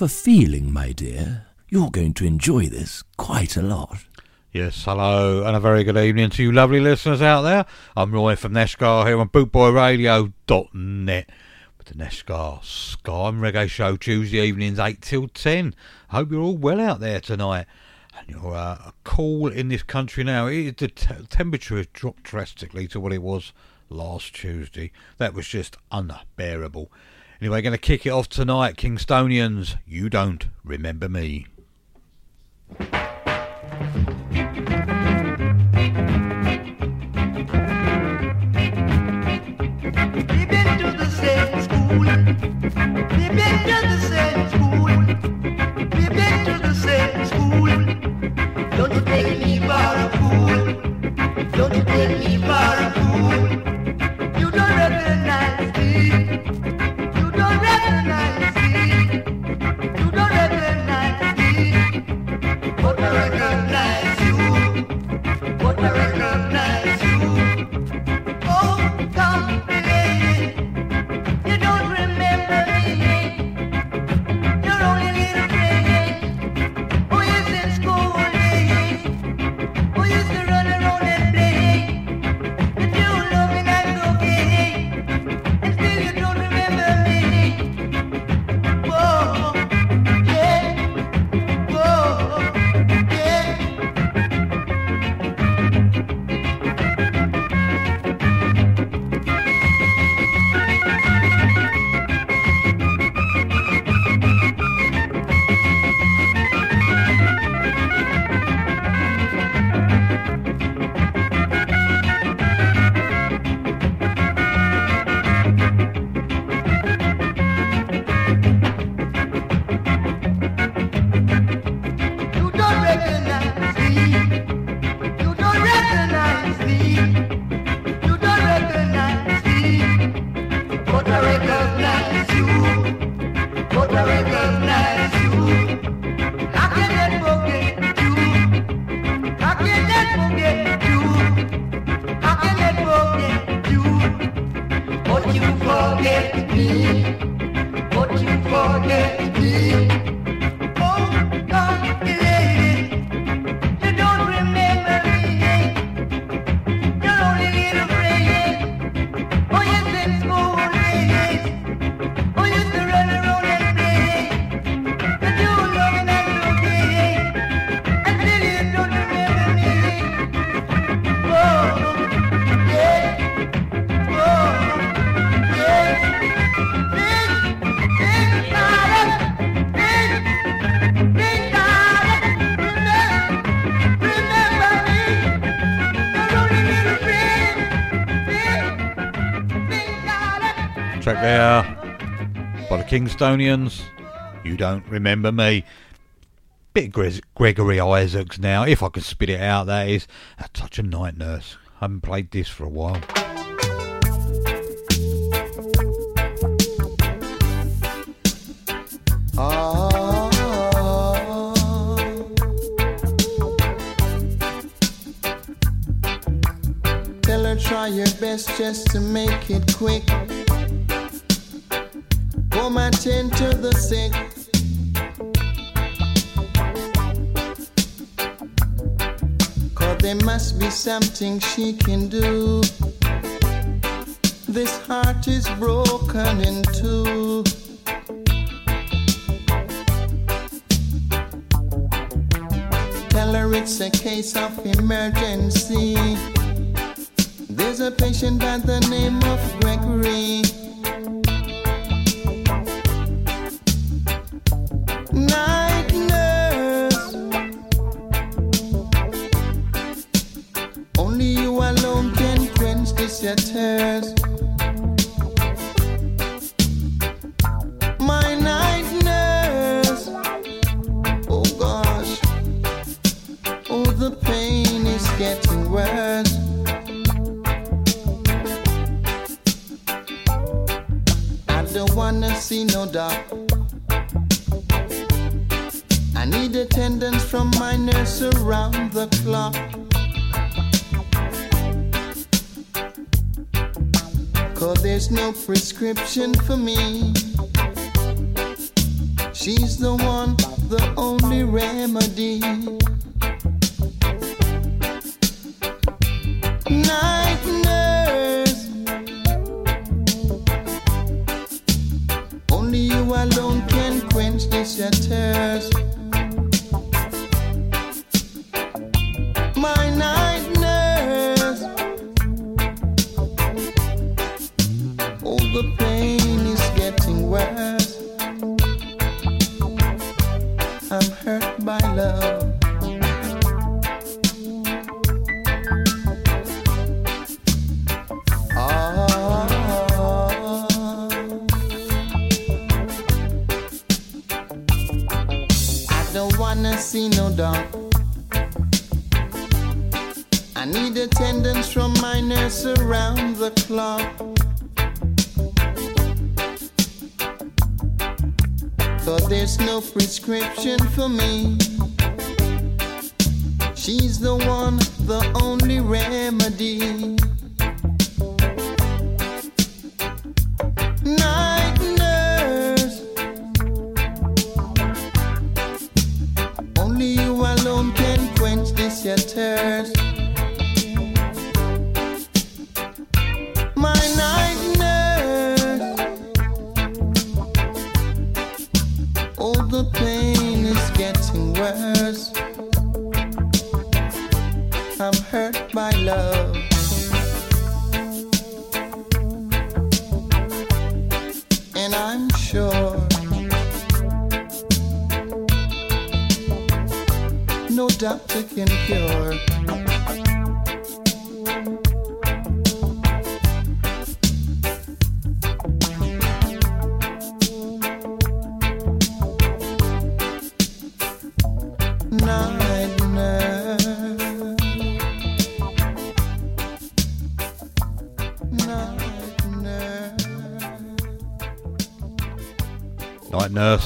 have a feeling, my dear, you're going to enjoy this quite a lot. Yes, hello, and a very good evening to you lovely listeners out there. I'm Roy from Nashgar here on bootboyradio.net with the Nashgar Ska and Reggae Show Tuesday evenings 8 till 10. I hope you're all well out there tonight. And you're uh, cool in this country now. It, the t- temperature has dropped drastically to what it was last Tuesday. That was just unbearable. Anyway, going to kick it off tonight. Kingstonians, you don't remember me. We've been to the same school. We've been to the same by. You don't remember me. Bit Gregory Isaacs now, if I can spit it out, that is. A touch of night nurse. haven't played this for a while. Ah. Tell her try your best just to make it quick. Come my tend to the sick. Cause there must be something she can do. This heart is broken in two. Tell her it's a case of emergency. There's a patient by the name of Gregory. prescription for me.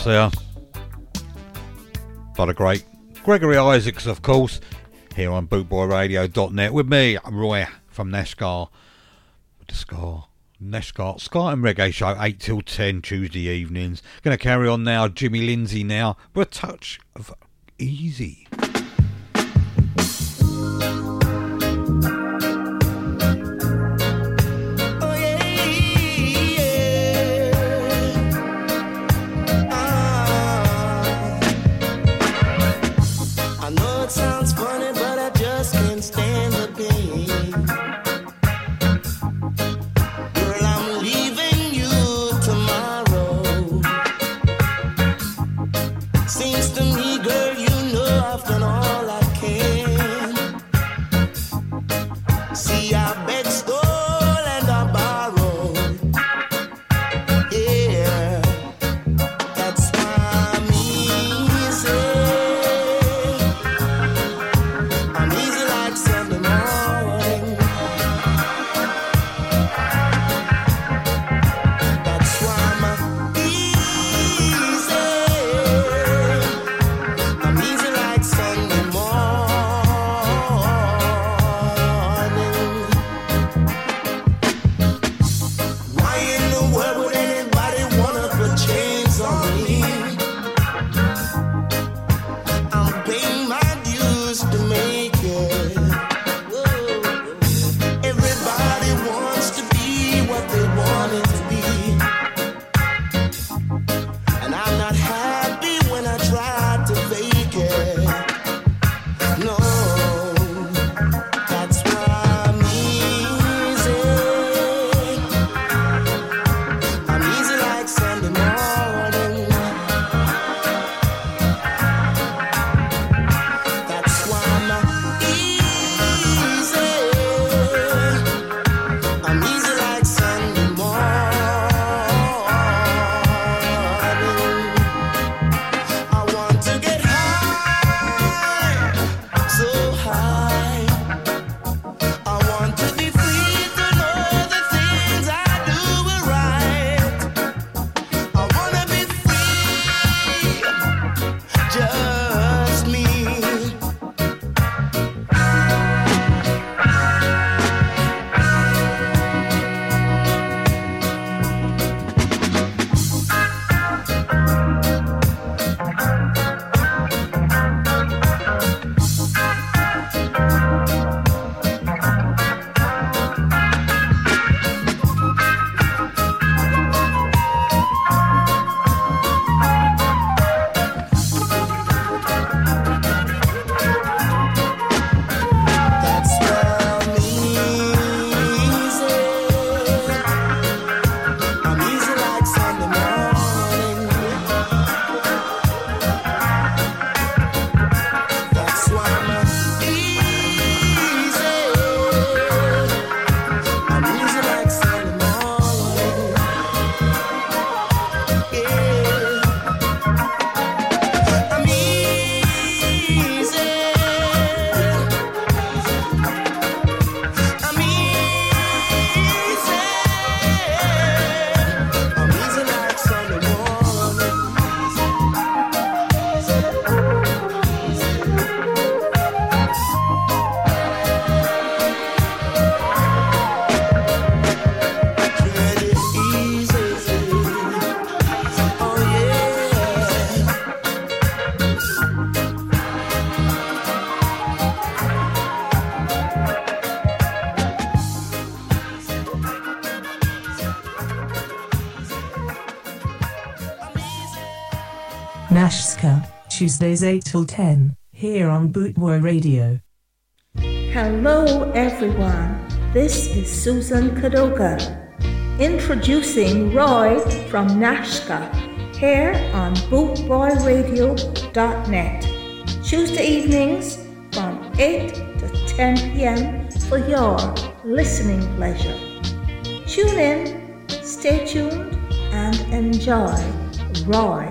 there but a great Gregory Isaacs, of course, here on bootboyradio.net with me, Roy from Nashgar. The Scar, NASCAR, and Reggae Show, 8 till 10 Tuesday evenings. Going to carry on now, Jimmy Lindsay now, with a touch of easy. Tuesdays 8 till 10, here on Bootboy Radio. Hello, everyone. This is Susan Kadoga, introducing Roy from Nashgar, here on BootboyRadio.net. Tuesday evenings from 8 to 10 p.m. for your listening pleasure. Tune in, stay tuned, and enjoy Roy.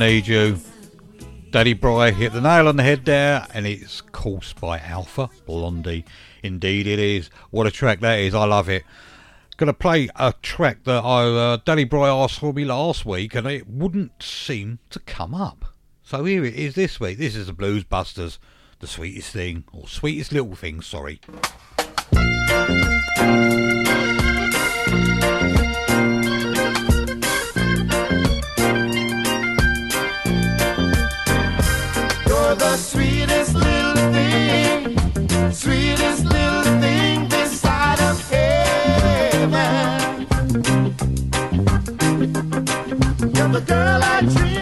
Need You. Daddy Bry hit the nail on the head there, and it's course by Alpha Blondy. Indeed, it is. What a track that is! I love it. Gonna play a track that I, uh, Daddy Bry asked for me last week, and it wouldn't seem to come up. So here it is this week. This is the Blues Busters, the sweetest thing, or sweetest little thing. Sorry. sweetest little thing, sweetest little thing this side of heaven. You're the girl I dream.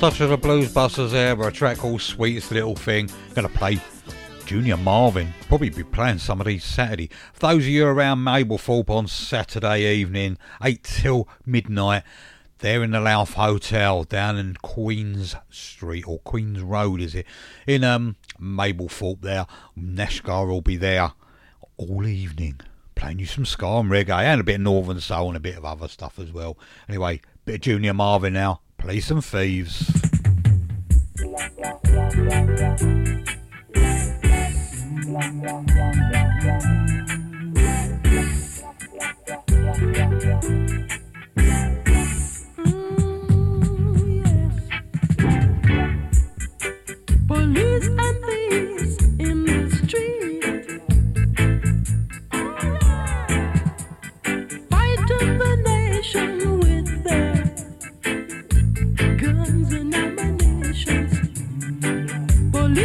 Touch of the Blues Busters there with a track called Sweetest Little Thing. Gonna play Junior Marvin. Probably be playing some of these Saturday. For those of you around Mablethorpe on Saturday evening, 8 till midnight, they're in the Louth Hotel down in Queens Street or Queens Road, is it? In um Mablethorpe there. Nashgar will be there all evening. Playing you some ska and reggae and a bit of Northern Soul and a bit of other stuff as well. Anyway, bit of Junior Marvin now. Play some thieves. Police and thieves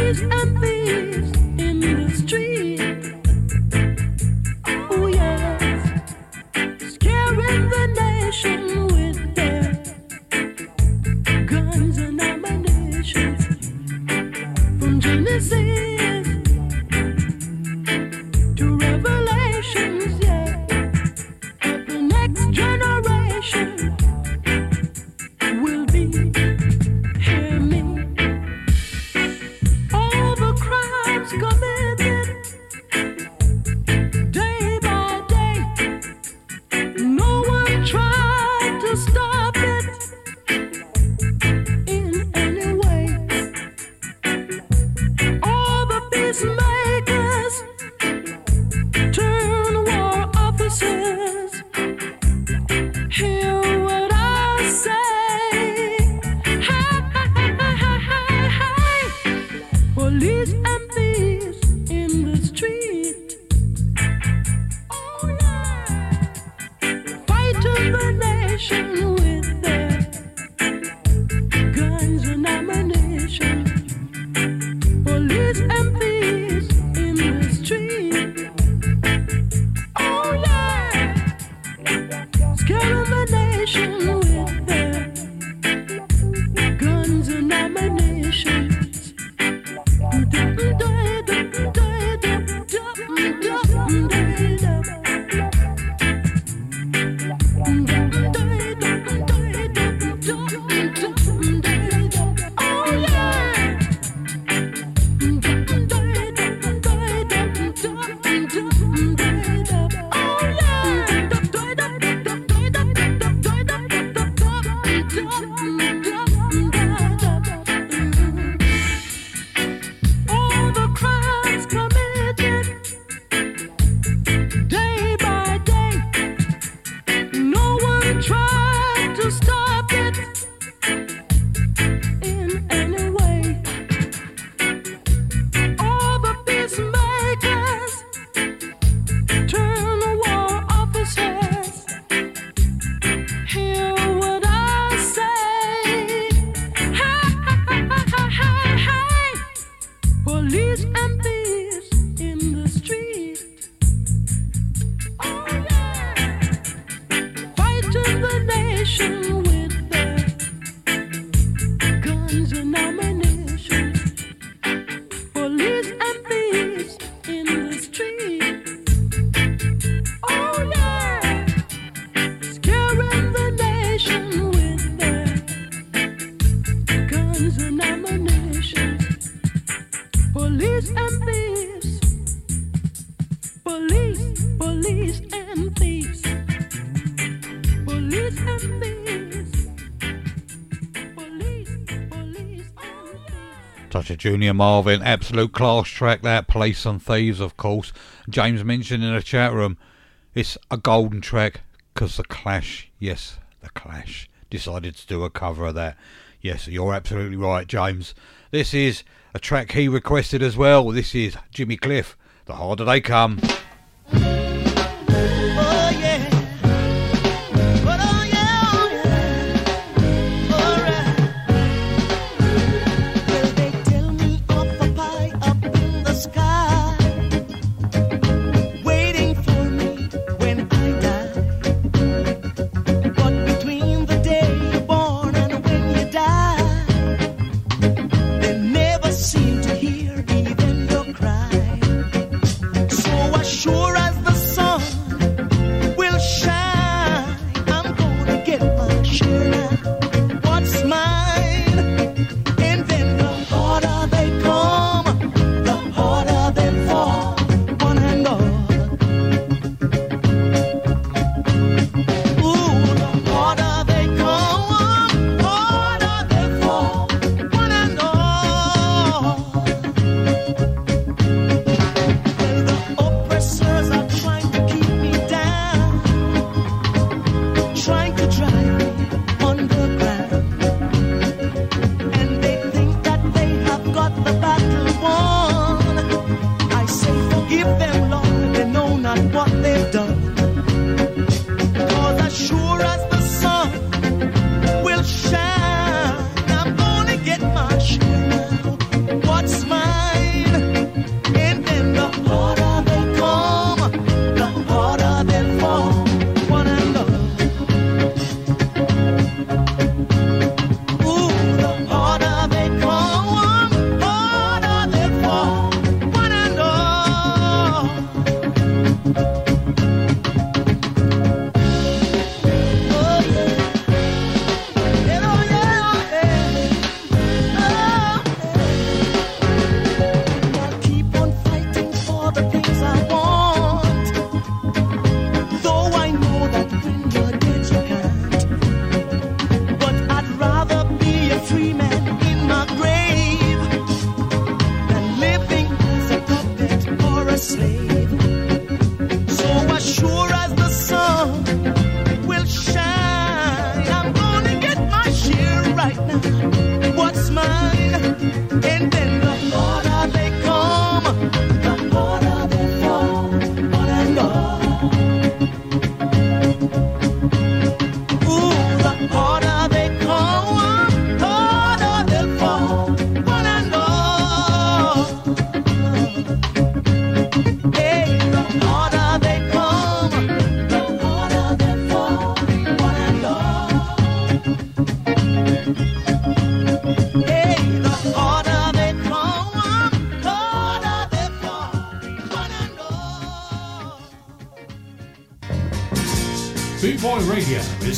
Police and Fighting Junior Marvin, absolute class track that. Police and Thieves, of course. James mentioned in the chat room, it's a golden track because the Clash, yes, the Clash, decided to do a cover of that. Yes, you're absolutely right, James. This is a track he requested as well. This is Jimmy Cliff. The harder they come.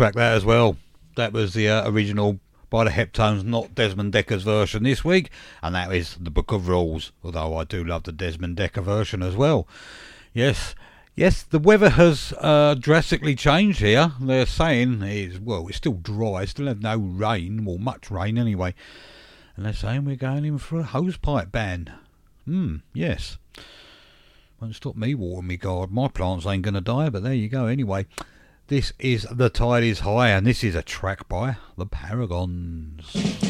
track that as well. That was the uh, original by the Heptones, not Desmond Dekker's version this week, and that is the Book of Rules. Although I do love the Desmond Decker version as well. Yes, yes, the weather has uh, drastically changed here. They're saying it's well, it's still dry, still have no rain, well, much rain anyway, and they're saying we're going in for a hosepipe ban. Hmm, yes. Won't stop me watering my garden. My plants ain't going to die, but there you go. Anyway, this is The Tide is High, and this is a track by The Paragons.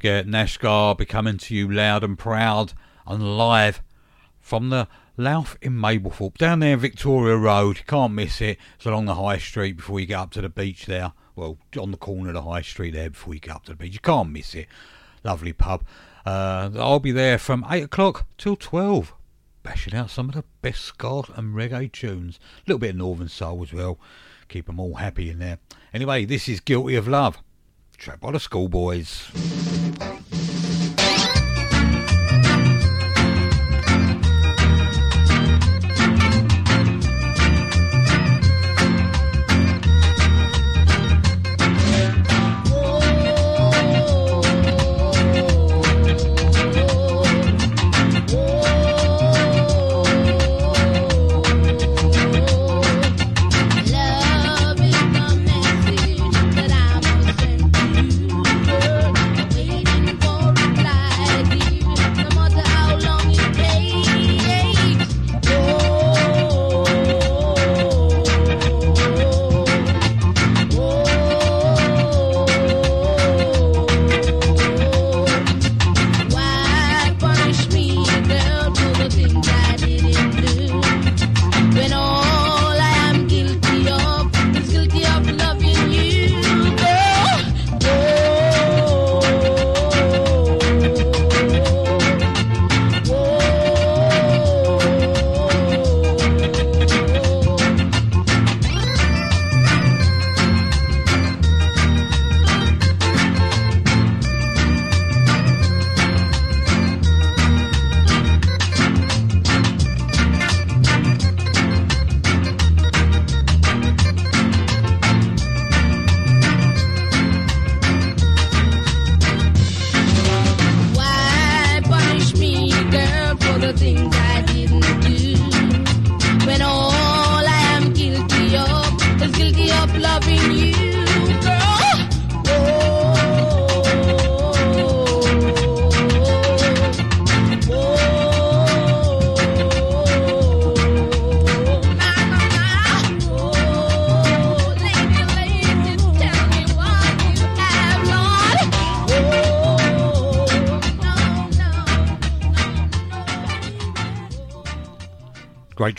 Forget, Nashgar be coming to you loud and proud and live from the Louth in Mablethorpe, down there Victoria Road. You can't miss it. It's along the high street before you get up to the beach there. Well, on the corner of the high street there before you get up to the beach. You can't miss it. Lovely pub. Uh, I'll be there from 8 o'clock till 12, bashing out some of the best ska and reggae tunes. A little bit of Northern Soul as well. Keep them all happy in there. Anyway, this is Guilty of Love. Track by the Schoolboys.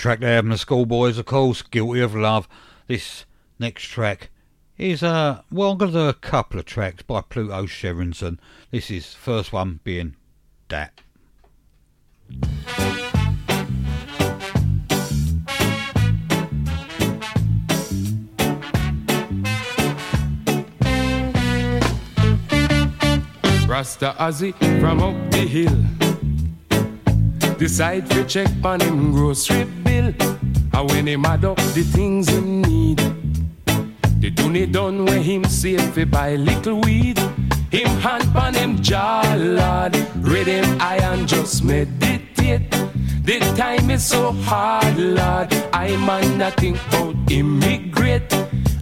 Track there from the Schoolboys, of course. Guilty of Love. This next track is uh well, I'm gonna do a couple of tracks by Pluto Shervington. This is first one being that. Rasta Ozzy from up the hill. Decide to check on him grocery bill. And when him add up the things him need, the donny done where him save fi buy little weed. Him hand pan him jaw, lord. Read him and just meditate. The time is so hard, lord. I man nothing about immigrate.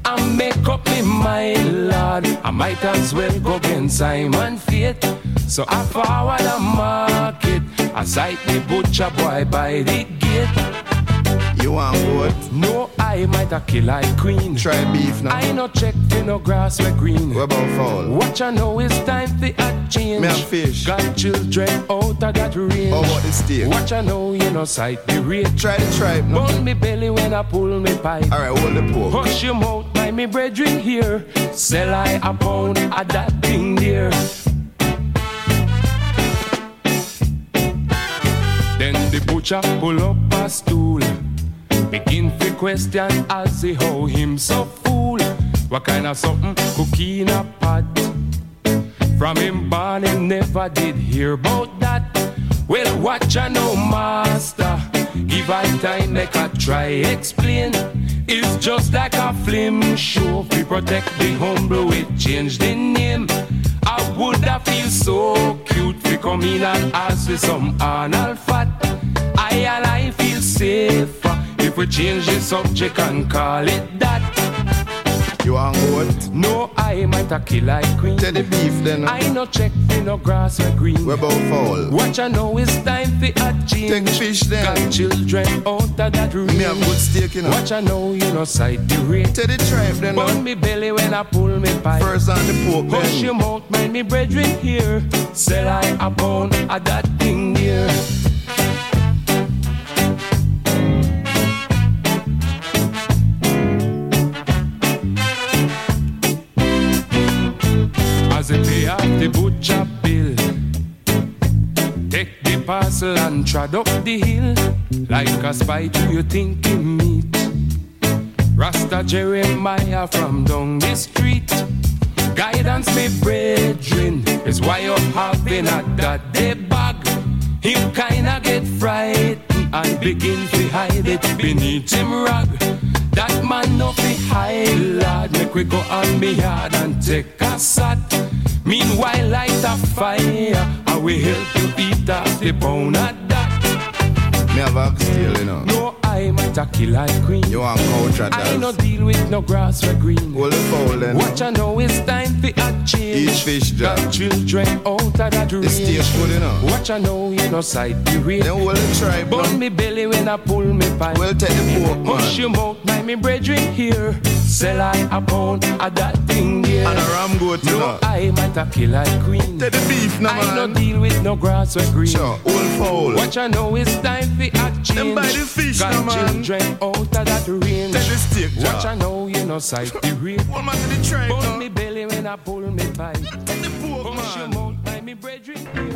I make up my mind, Lord. I might as well go against Simon Fate. So I forward the market. I sight the butcher boy by the gate. You want what? No, I might a kill like queen. Try beef now. I no check for no grass where green. What about fowl? Watch I know it's time for a change. Me and fish. Got children out of that range. Oh, How about the steak? Watch I know you no sight the rate. Try the tripe now. Burn me belly when I pull me pipe. Alright, hold the pork. Hush your mouth by me brethren here. Sell I a pound of that thing there. The butcher pull up a stool. Begin to question as he how him so fool. What kind of something cooking in a pot? From him born never did hear about that. Well, watch I know master. Give I time make I try explain. It's just like a film show. We protect the humble, we change the name. I would have feel so cute to come in and ask for some anal fat. I and I feel safer if we change the subject and call it that. You want goat? No, I might a kill like queen. Tell the beef then. I no check for no grass or green. What about fowl? Watch I know it's time for a change. Take fish then. Got children out of that room. Me have good steak, you know. Watch I know you no sight the rate. Tell the tripe then. Burn me belly when I pull me pipe. First on the pork Hush then. your mouth, mind me brethren here. Sell I a pound of that thing there. Parcel and trod up the hill like a spy to your thinking meet. Rasta Jeremiah from down the street. Guidance, me brethren, is why you're having a that day bag. Him kinda get frightened and begin to hide it beneath him rag. That man no fi high lad, make we go on me yard and take a sat. Meanwhile, light a fire, I will help you eat the pound of that. Me have a steel, you know. No, I might a kill like queen. You want at I no deal with no grass or green. Hold the fowl then. Watch I know it's time for a change. Eat fish, Got children out of that range. The steak good, you know. Watch I know you no sight the rate. Then hold the tripe Burn me belly when I pull me pipe. Well, take the pork, man. your mouth, my me brethren here. Sell I a pound of that thing there. And a ram goat, you No, know. I might a kill like queen. Take the beef now, I no deal with no grass or green. Sure, hold fowl. Watch I know it's time for a change. Them buy the fish Got now, man. children out of that range. Take the steak, Watch Jack. I know you no sight the real. Hold man to the tripe Burn now. me belly when I pull me pipe. Take the pork, Hush your mouth, my me brethren here.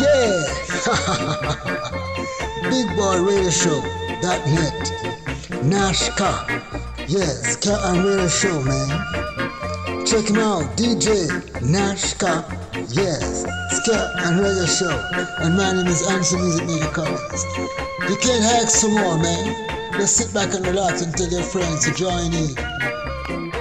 Yeah! Big Boy Radio Show dot net. Nashgar. Yes, Ska and Radio Show, man. Check him out, DJ Nashgar. Yes, Ska and Radio Show. And my name is Answer Music Media Collins. You can't hack some more, man. Just sit back and relax and tell your friends to join in.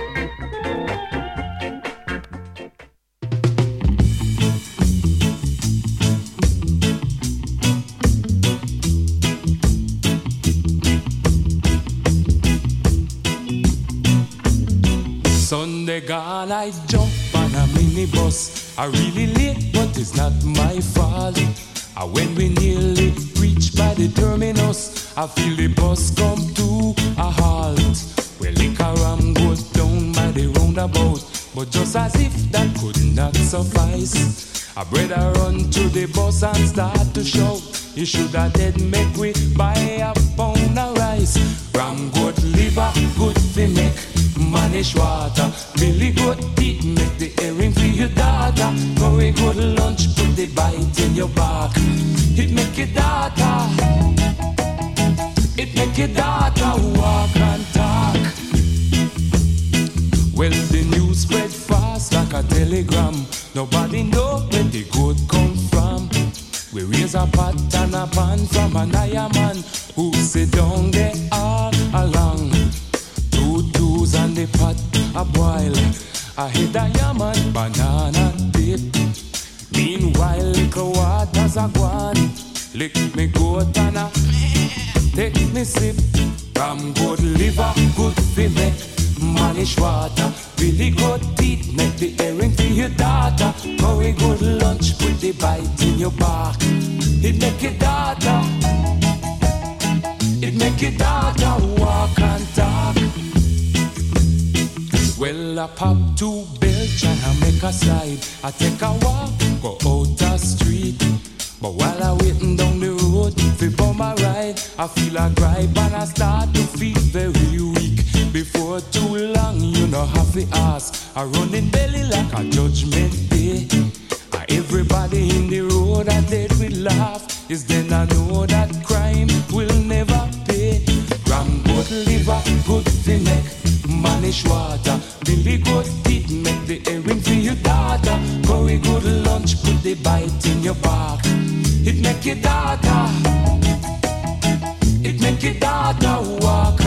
Sunday I jump on a minibus. I really late, but it's not my fault. And when we nearly reach by the terminus, I feel the bus come to a halt. Well, liquor ram goes down by the roundabout, but just as if that could not suffice, I brother run to the bus and start to shout. You should have dead make we buy a pound of rice. Ram good liver, good fi make manish water. Billy good teeth make the earring for your daughter. Very good lunch, put the bite in your back. It make your daughter. It make your daughter walk and talk. Well, the news spread fast like a telegram. Nobody know where the good come from. We raise a pot and a pan from an iron man who sit down there all along. And the pot a boil. I hit a yaman banana dip. Meanwhile, little waters a gone. Lick me goat and a take me sip. Ram good liver, good fi make manish water. Really good teeth, make the earring for your daughter. Very good lunch, put the bite in your back. It make your daughter. It make your daughter walk and talk. Well, I pop to Belgium and make a slide. I take a walk, go out the street. But while I waiting down the road for my ride, I feel a gripe and I start to feel very weak. Before too long, you know have to ask. I run in belly like a judgment day. Everybody in the road I dead with laugh. Is then I know that crime will never pay. Ram good liver, good to make eh? Manish water. Billy good teeth make the earring for your daughter. Curry good lunch, put the bite in your back. It make your daughter. It make your daughter walk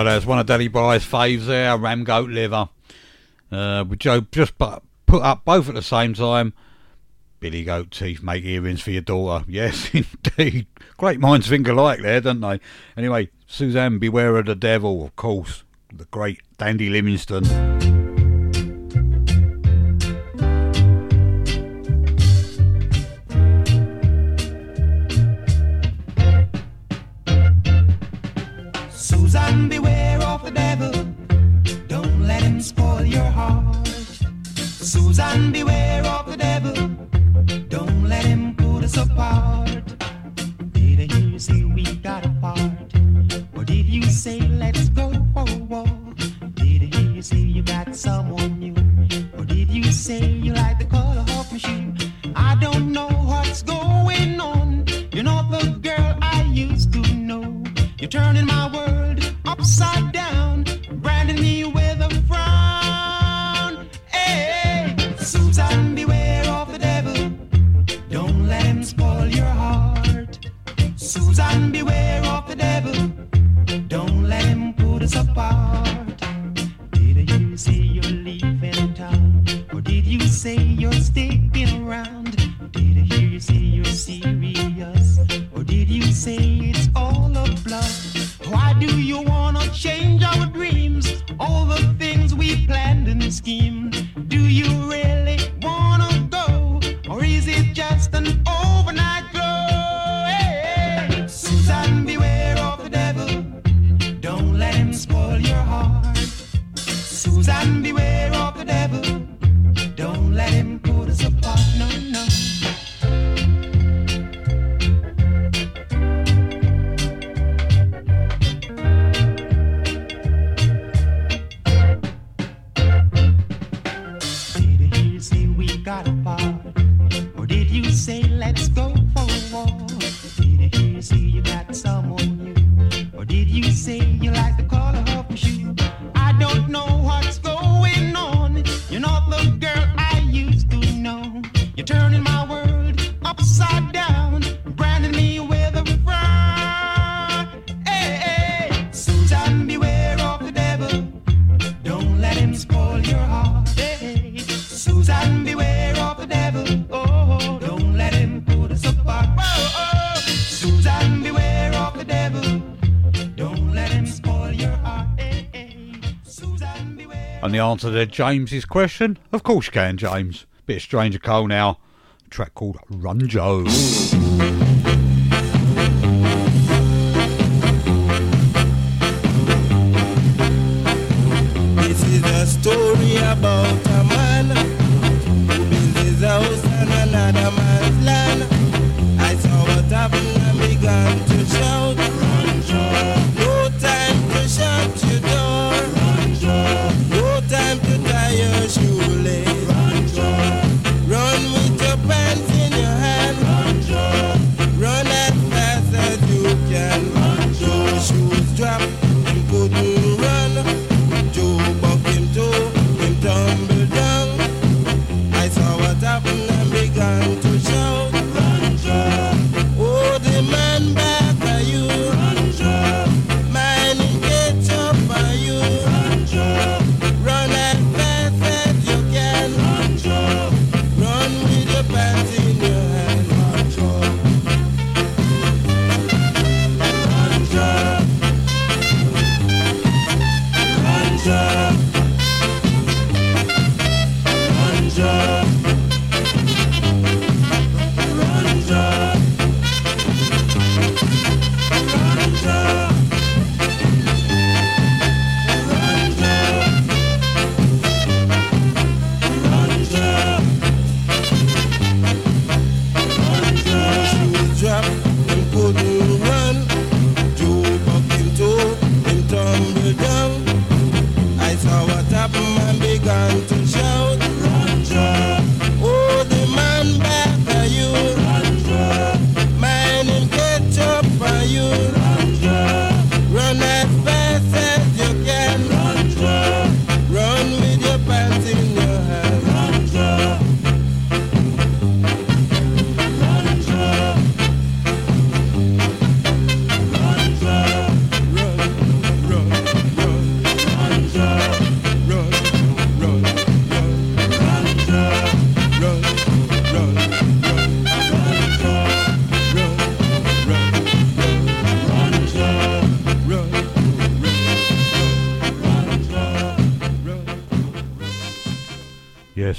Know there's one of Daddy Bry's faves there, ram goat liver. Uh, Joe just put, up both at the same time. Billy Goat Teeth make earrings for your daughter. Yes, indeed. Great minds think alike there, don't they? Anyway, Suzanne, beware of the devil, of course. The great Dandy Livingstone. Susan, beware. Him spoil your heart. Susan, beware of the devil. Don't let him put us apart. Did I hear you say we got apart? Or did you say let's go for a walk? Did I hear you say you got someone new? Or did you say you like the color of my shoe? I don't know what's going on. You're not the girl I used to know. You're turning my world upside down, branding me Susan, beware of the devil. Don't let him spoil your heart. Susan, beware of the devil. Don't let him put us apart. Did you say you're leaving town? Or did you say you're sticking around? Did I hear you say you're serious? Or did you say do you wanna change our dreams? All the things we planned and schemed. Do you really wanna go? Or is it just an overnight glow? Hey, Susan, beware of the devil. Don't let him spoil your heart. Susan, beware of the devil. And the answer to James's question? Of course you can, James. Bit of Stranger Cole now. A track called Run Joe. This is a story about a man who built his house on another man's land. I saw what happened and began to shout.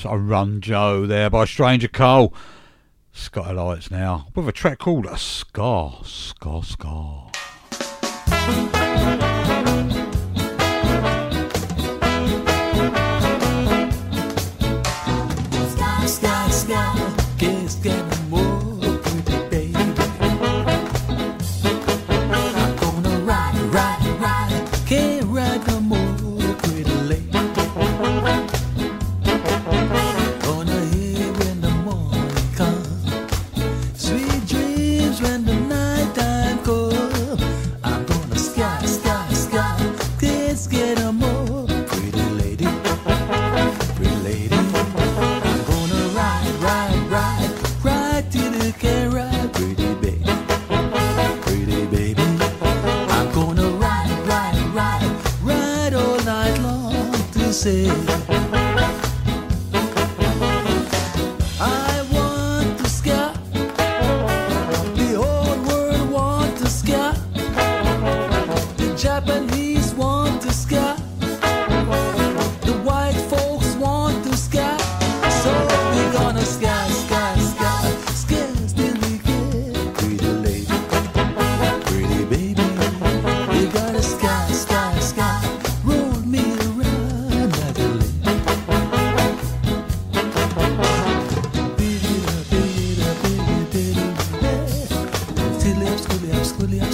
That's a run Joe there by Stranger Cole. Sky now with a track called A Scar. equally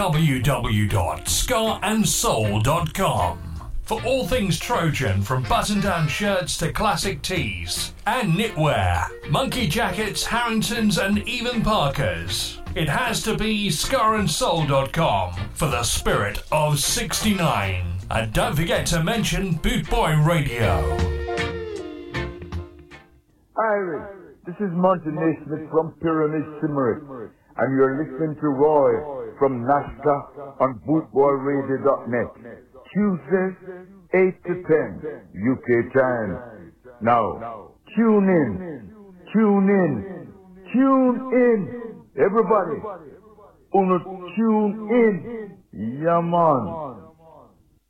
www.scarandsoul.com for all things Trojan, from button down shirts to classic tees and knitwear, monkey jackets, Harringtons, and even Parkers. It has to be scarandsoul.com for the spirit of 69. And don't forget to mention Boot Boy Radio. Hi, this is Monty Neysmith from Pyramid Symarip, and you're listening to Roy from NASA on bootboyradio.net. Tuesdays, 8 to 10 UK time. Now, tune in, tune in, tune in, everybody. Uno, tune in. Yaman.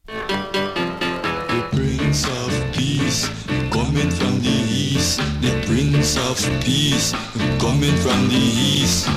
The Prince of Peace coming from the East. The Prince of Peace coming from the East.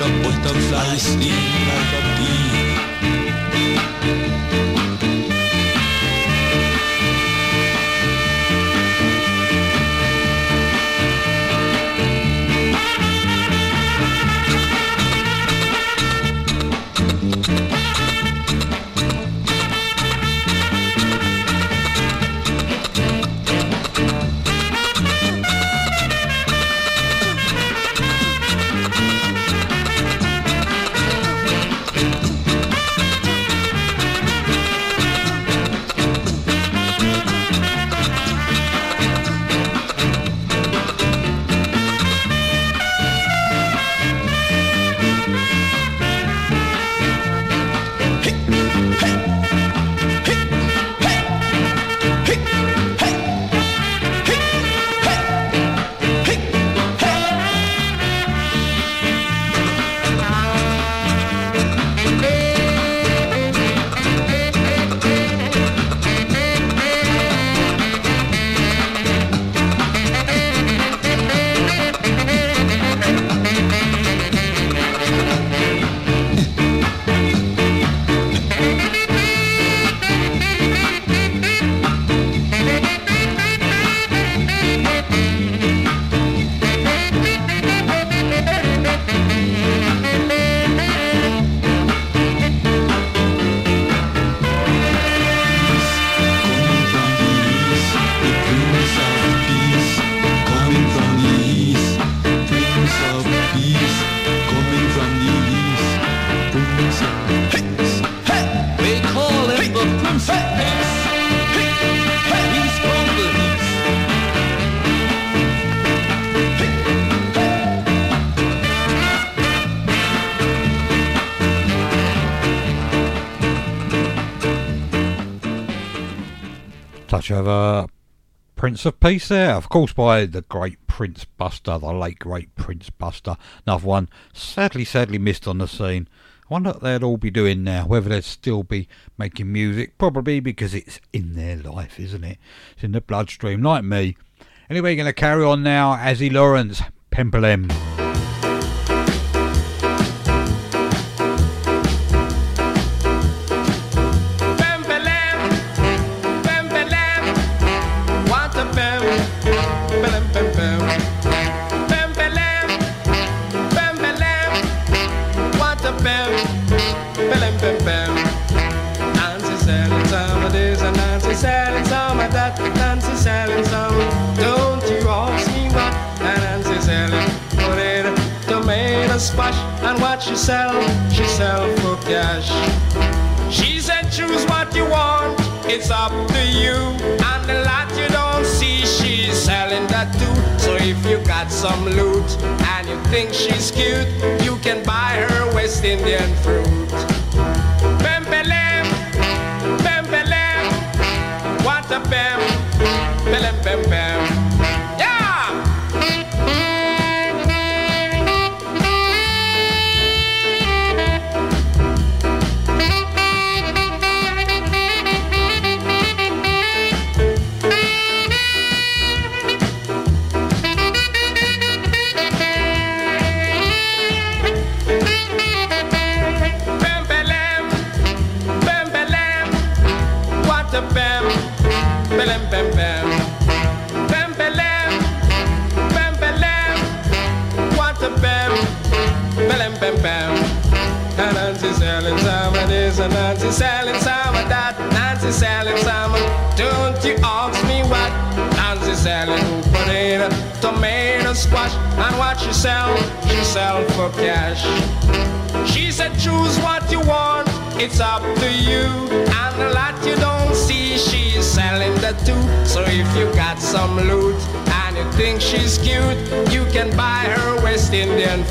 Float like a butterfly, sting like Of uh, Prince of Peace there, of course, by the great Prince Buster, the late great Prince Buster. Another one, sadly, sadly missed on the scene. I wonder what they'd all be doing now, whether they'd still be making music. Probably because it's in their life, isn't it? It's in the bloodstream, like me. Anyway, going to carry on now. Azzy Lawrence, Pempelem. It's up to you. And the lot you don't see, she's selling that too. So if you got some loot and you think she's cute, you can buy her West Indian fruit.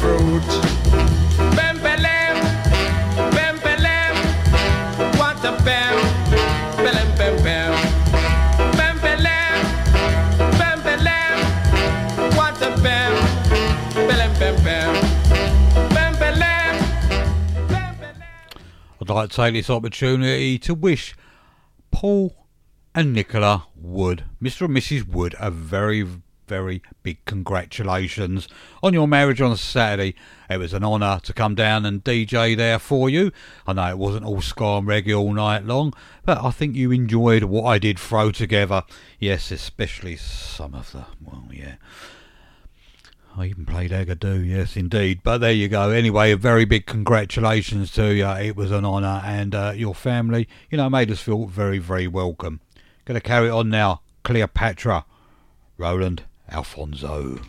Indian fruit. Pempelem, pempelem, what a what. I'd like to take this opportunity to wish Paul and Nicola Wood, Mr. and Mrs. Wood, a very, very big congratulations on your marriage on Saturday. It was an honour to come down and DJ there for you. I know it wasn't all ska and reggae all night long, but I think you enjoyed what I did throw together. Yes, especially some of the, well, yeah. I even played Agadoo, yes, indeed. But there you go. Anyway, a very big congratulations to you. It was an honour, and uh, your family, you know, made us feel very, very welcome. Going to carry on now. Cleopatra, Roland Alphonso.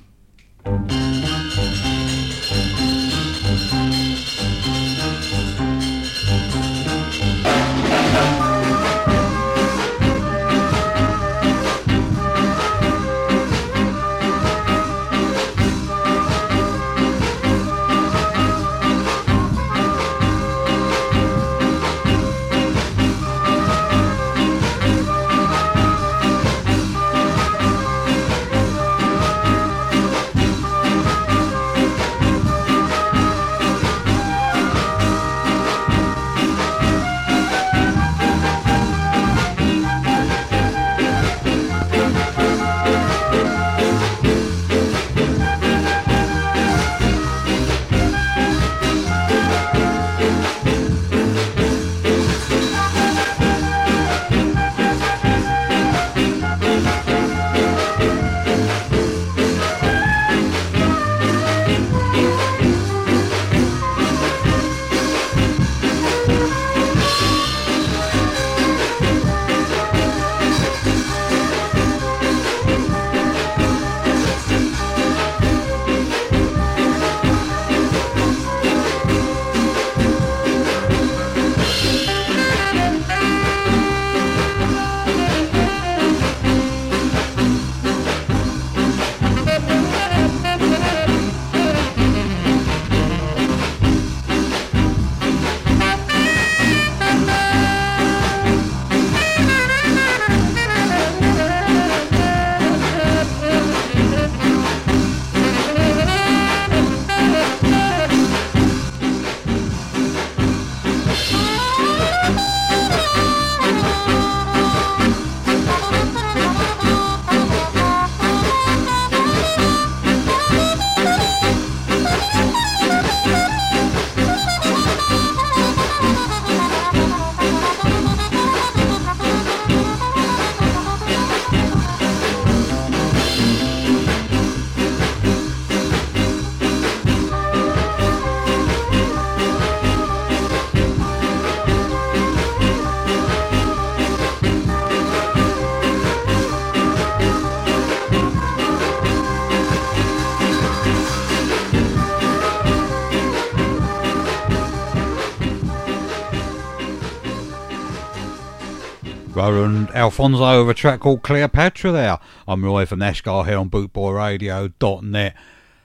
Alphonso with a track called Cleopatra there. I'm Roy from Nashgar here on bootboyradio.net.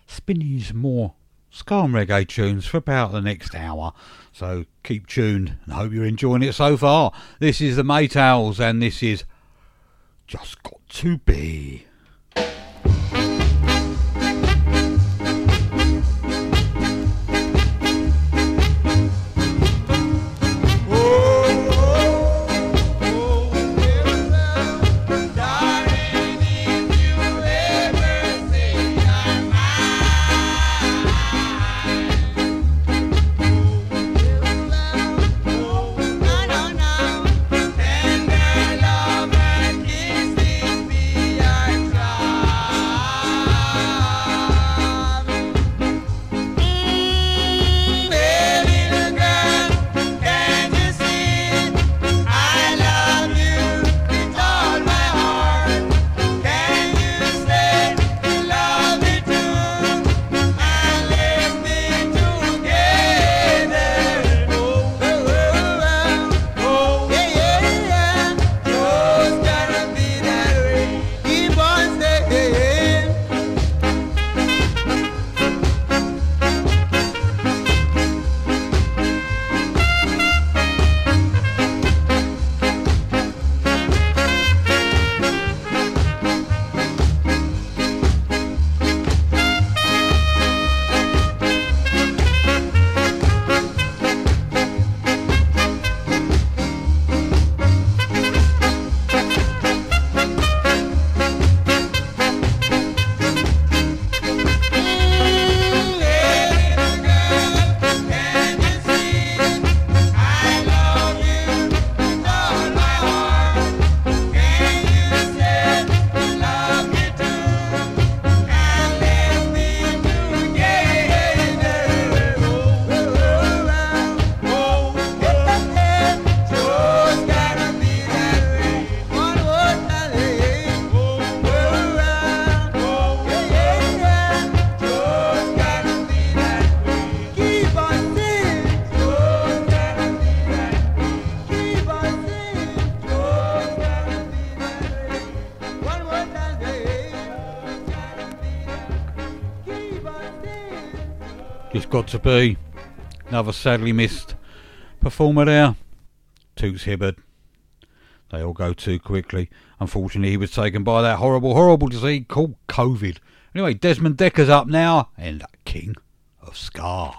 Spinning some more ska and reggae tunes for about the next hour. So keep tuned and hope you're enjoying it so far. This is the Maytals and this is Just Got To Be. B. Another sadly missed performer there. Toots Hibbert. They all go too quickly. Unfortunately, he was taken by that horrible, horrible disease called COVID. Anyway, Desmond Dekker's up now and King of Ska.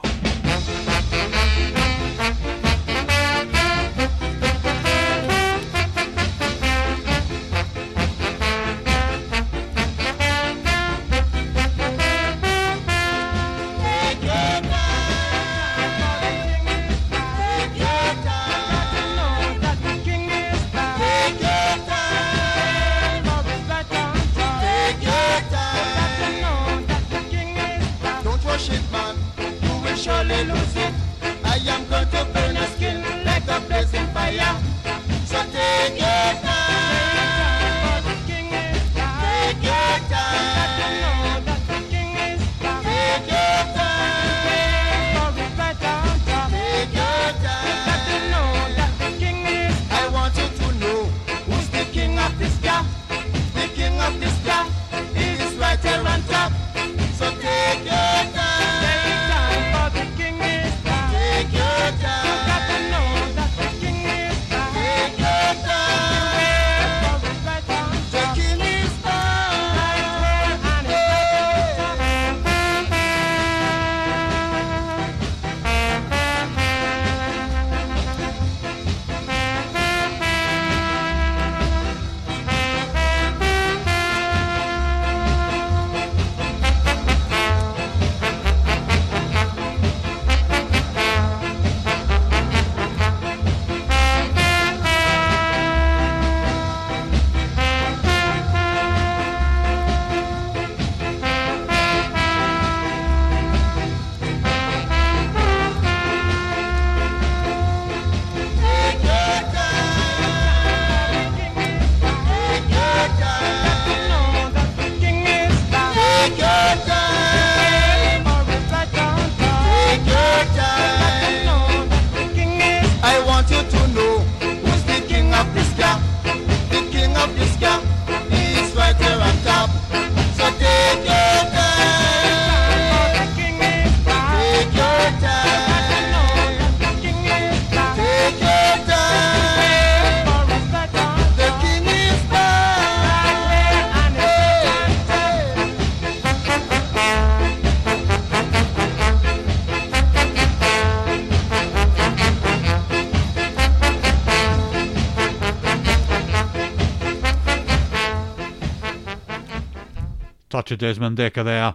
Desmond Dekker there.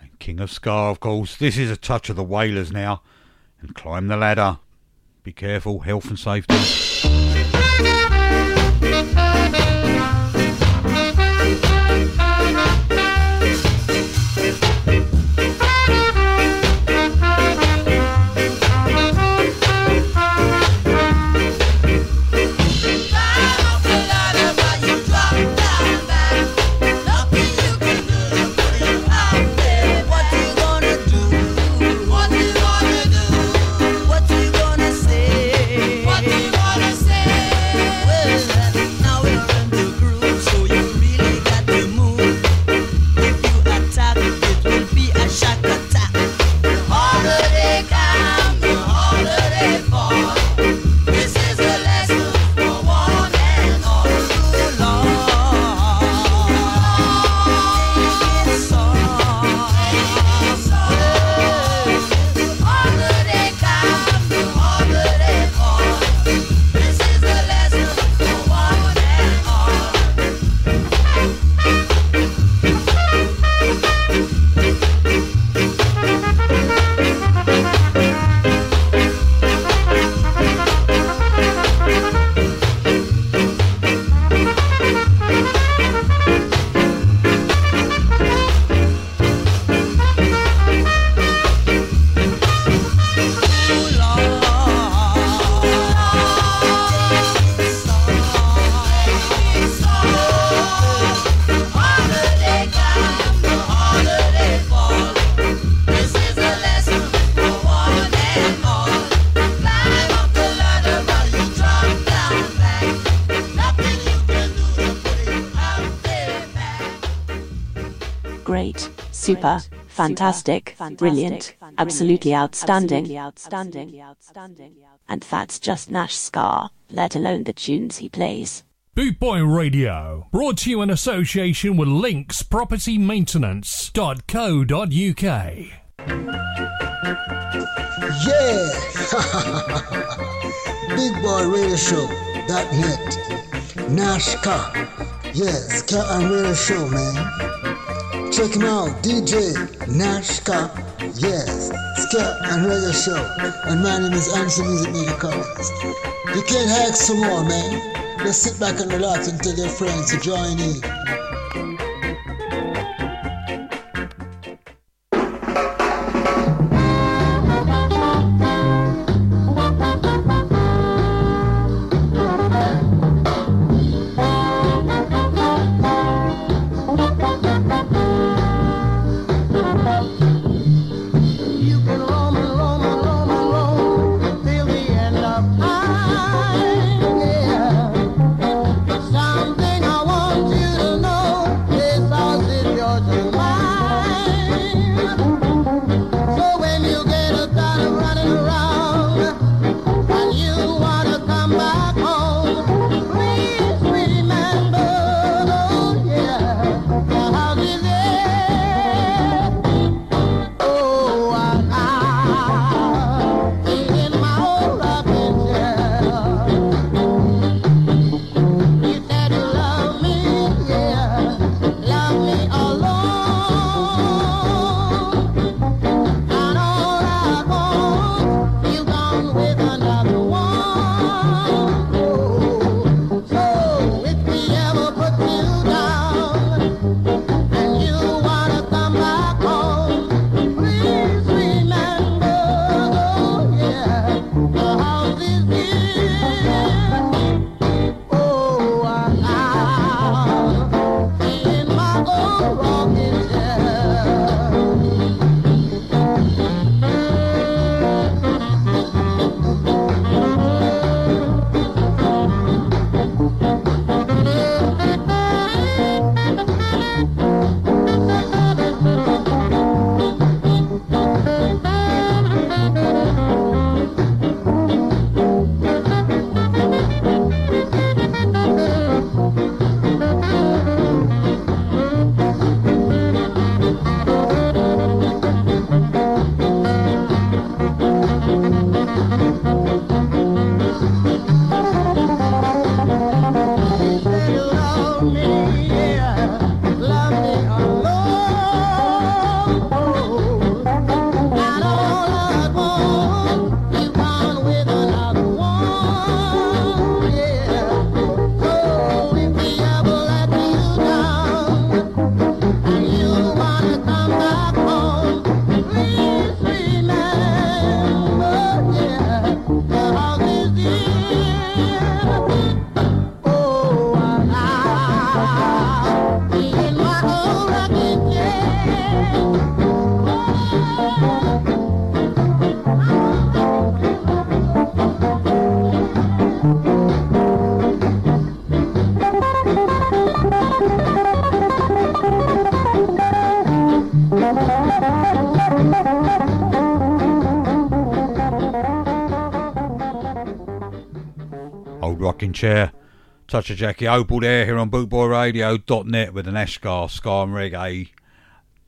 And King of Ska, of course. This is a touch of the Wailers now. And climb the ladder. Be careful, health and safety. super, fantastic, brilliant, absolutely outstanding. And that's just Nashgar, let alone the tunes he plays. Boot Boy Radio, brought to you in association with Links Property Maintenance.co.uk. Yeah! Big Boy Radio Show, that net. NASCAR. Yes, Cat and Radio Show, man. Check him out, DJ Nashka. Yes, Scat and Radio Show. And my name is Anson Music Media Collins. You can't hack some more, man. Just sit back and relax and tell your friends to join in. Rocking chair. Touch of Jackie Opel there here on bootboyradio.net with an Ashgar Ska and Reggae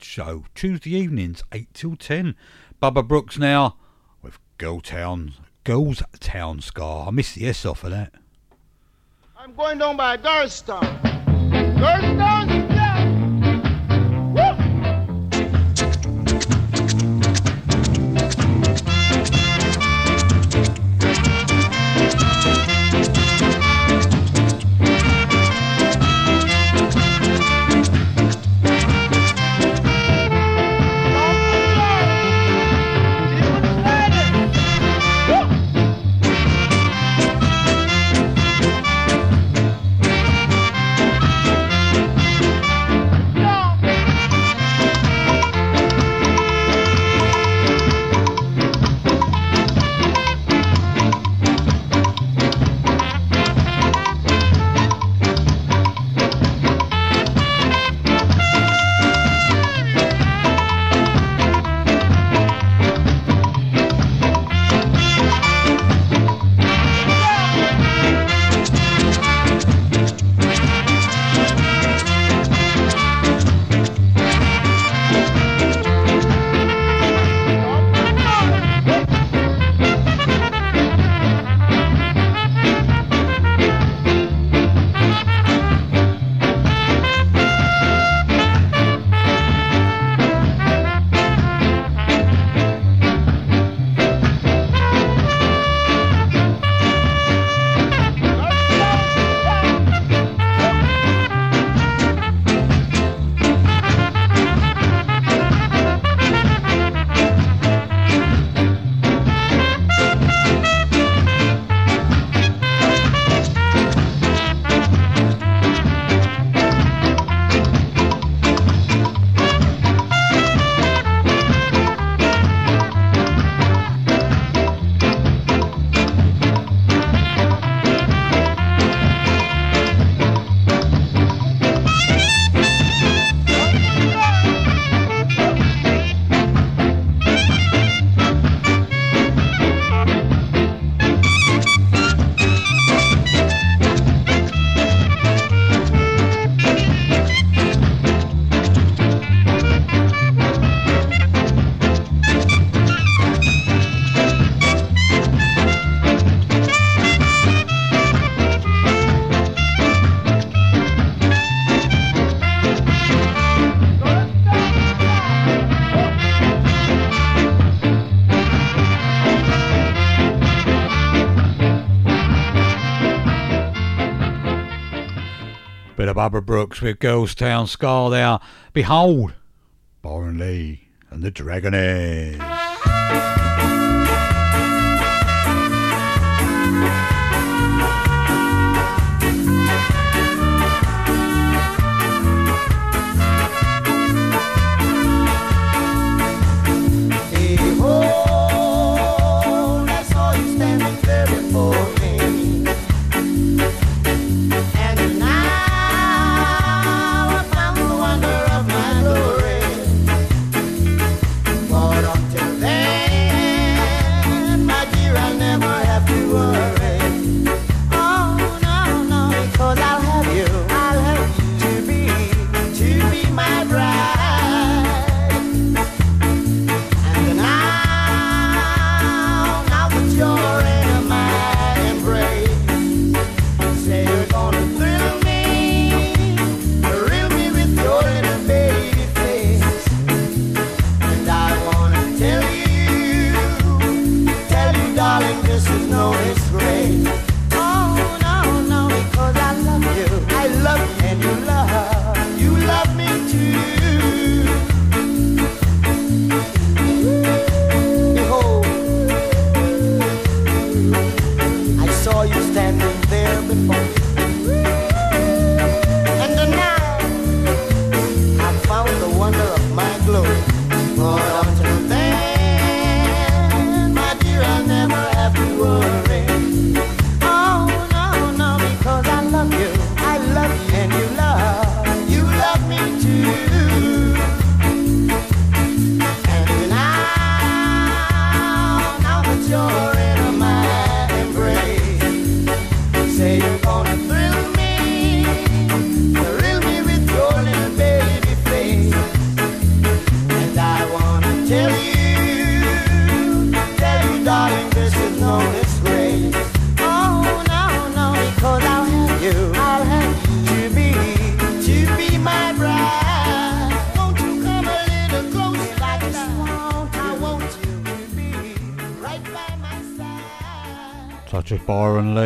show. Tuesday evenings, 8 till 10. Baba Brooks now with Girl Town, Girls Town Ska. I missed the S off of that. I'm going down by Garstown. Baba Brooks with Girls Town Ska there. Behold, Byron Lee and the Dragonaires.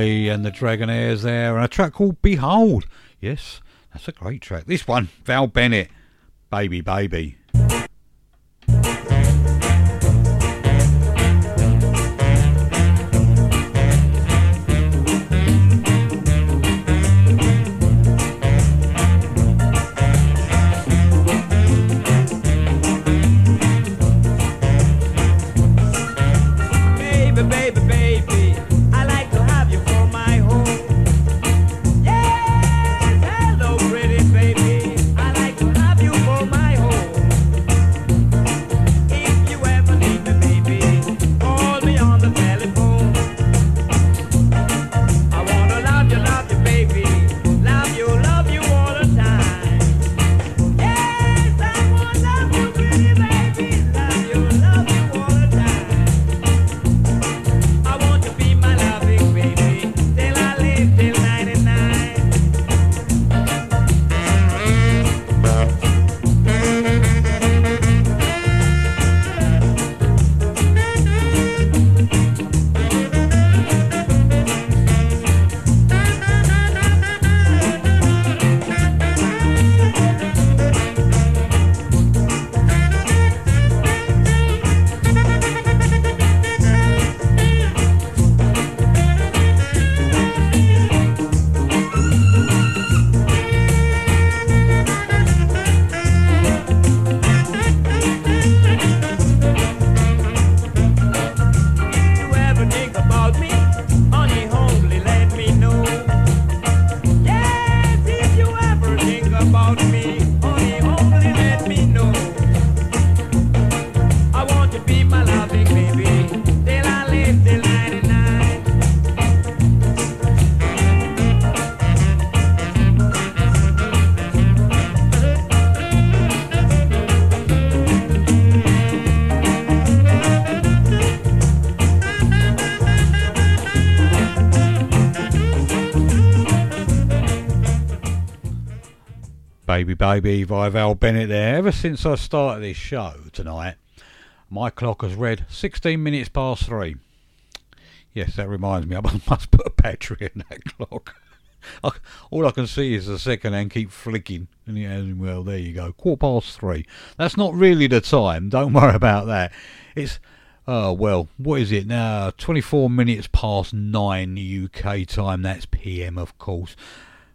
And the Dragonaires there, and a track called Behold. Yes, that's a great track. This one, Val Bennett, Baby Baby. Baby Baby by Val Bennett there. Ever since I started this show tonight, my clock has read 16 minutes past three. Yes, that reminds me, I must put a battery in that clock. All I can see is the second hand keep flicking. And yeah, well, there you go. Quarter past three. That's not really the time. Don't worry about that. It's, oh, uh, well, what is it now? 24 minutes past nine UK time. That's PM, of course.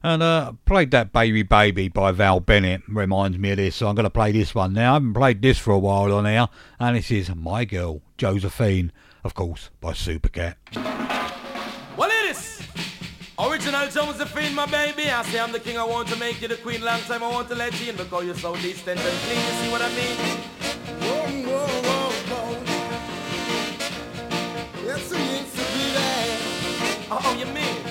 And uh, played that Baby Baby by Val Bennett. Reminds me of this. So I'm going to play this one now. I haven't played this for a while on here. And this is My Girl, Josephine, of course, by Supercat. Well, it is. Original Josephine, my baby. I say I'm the king. I want to make you the queen. Long time I want to let you in because you're so distant and clean. You see what I mean? Whoa, whoa, whoa, whoa. Yes, it needs to be there. Oh, you mean?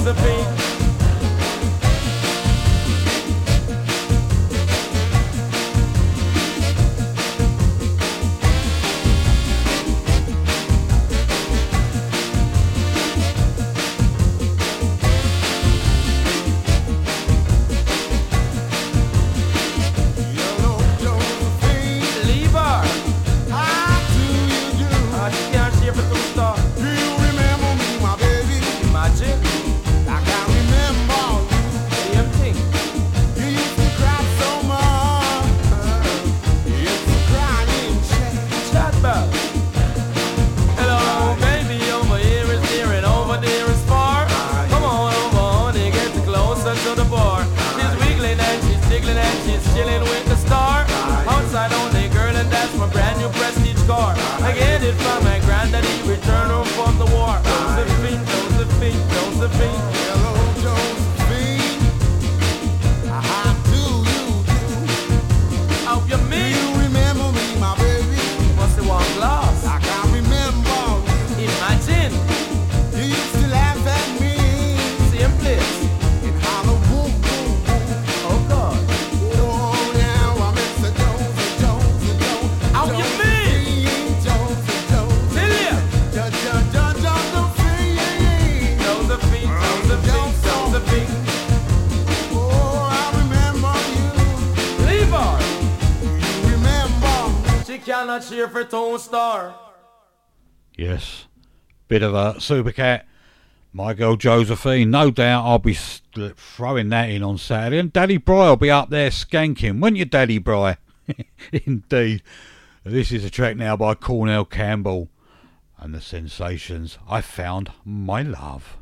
Josephine, Josephine. Cheer for Tone Star. Yes. Bit of a supercat. My girl Josephine. No doubt I'll be throwing that in on Saturday. And Daddy Bry will be up there skanking. Wouldn't you, Daddy Bry? Indeed. This is a track now by Cornell Campbell. And the sensations. I found my love.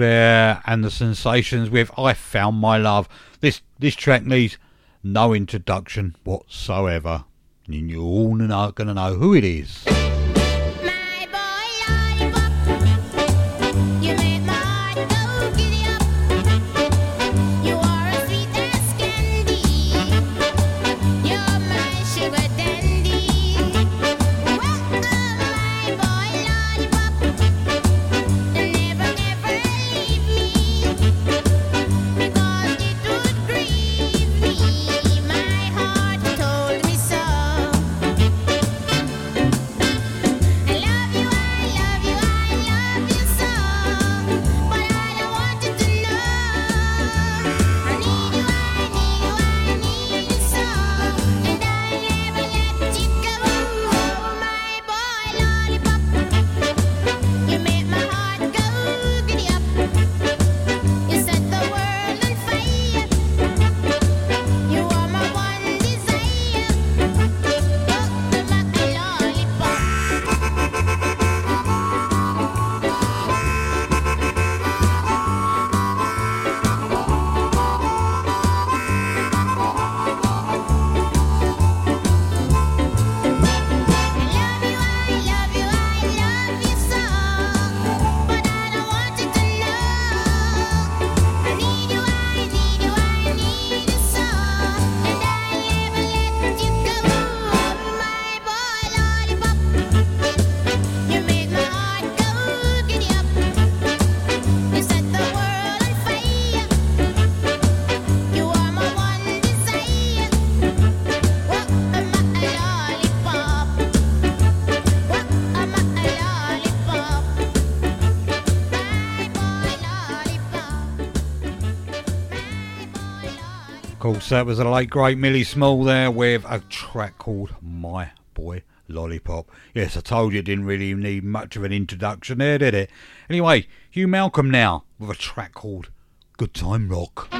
There and the Sensations with I Found My Love. This this track needs no introduction whatsoever. And you're all gonna know who it is. Course, that was the late great Millie Small there with a track called My Boy Lollipop. Yes, I told you it didn't really need much of an introduction there, did it? Anyway, Hugh Malcolm now with a track called Good Time Rock.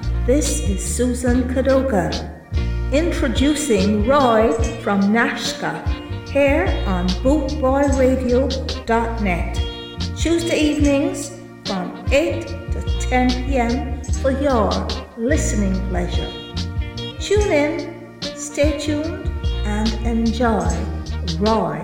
This is Susan Kadoka, introducing Roy from Nashgar here on bootboyradio.net. Tuesday evenings from 8 to 10 p.m. for your listening pleasure. Tune in, stay tuned, and enjoy Roy.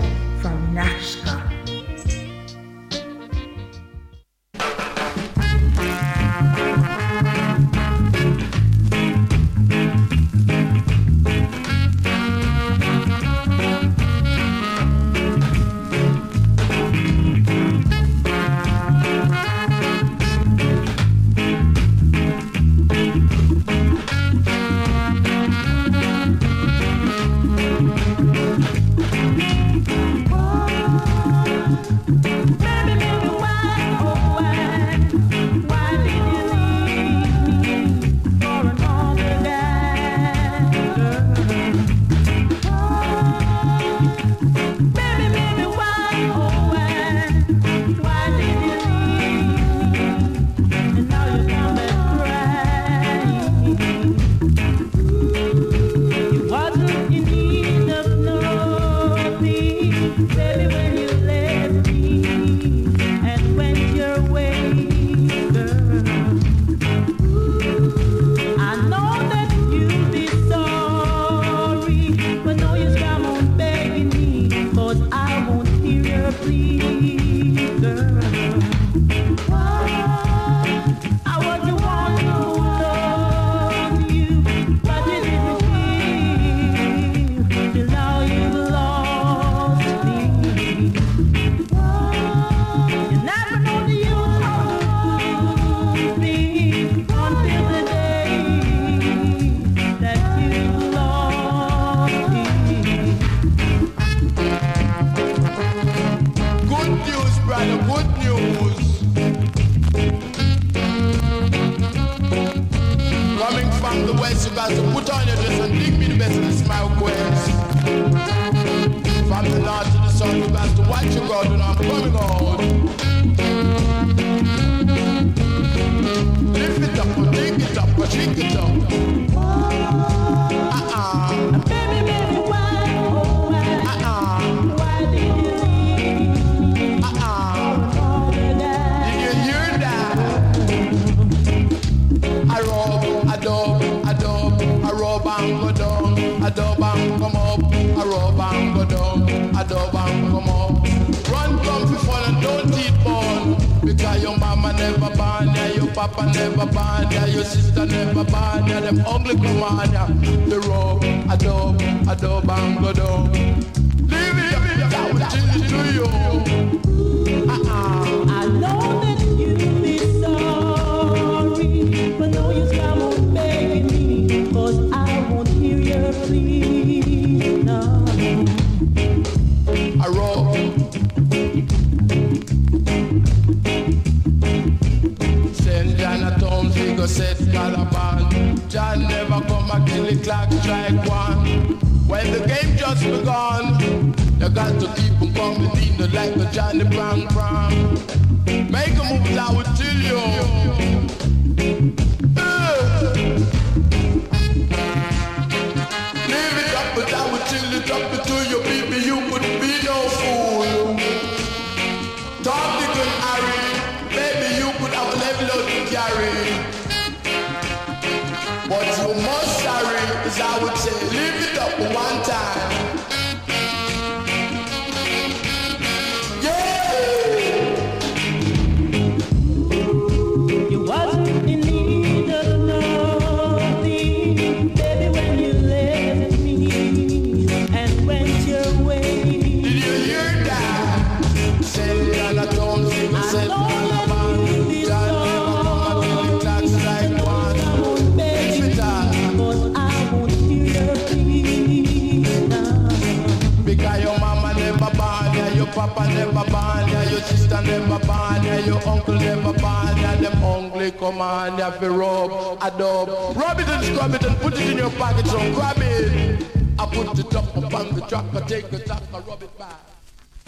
Grab it and scrub it and put it in your pocket, so grab it. I put upon the truck, I take I rub it back.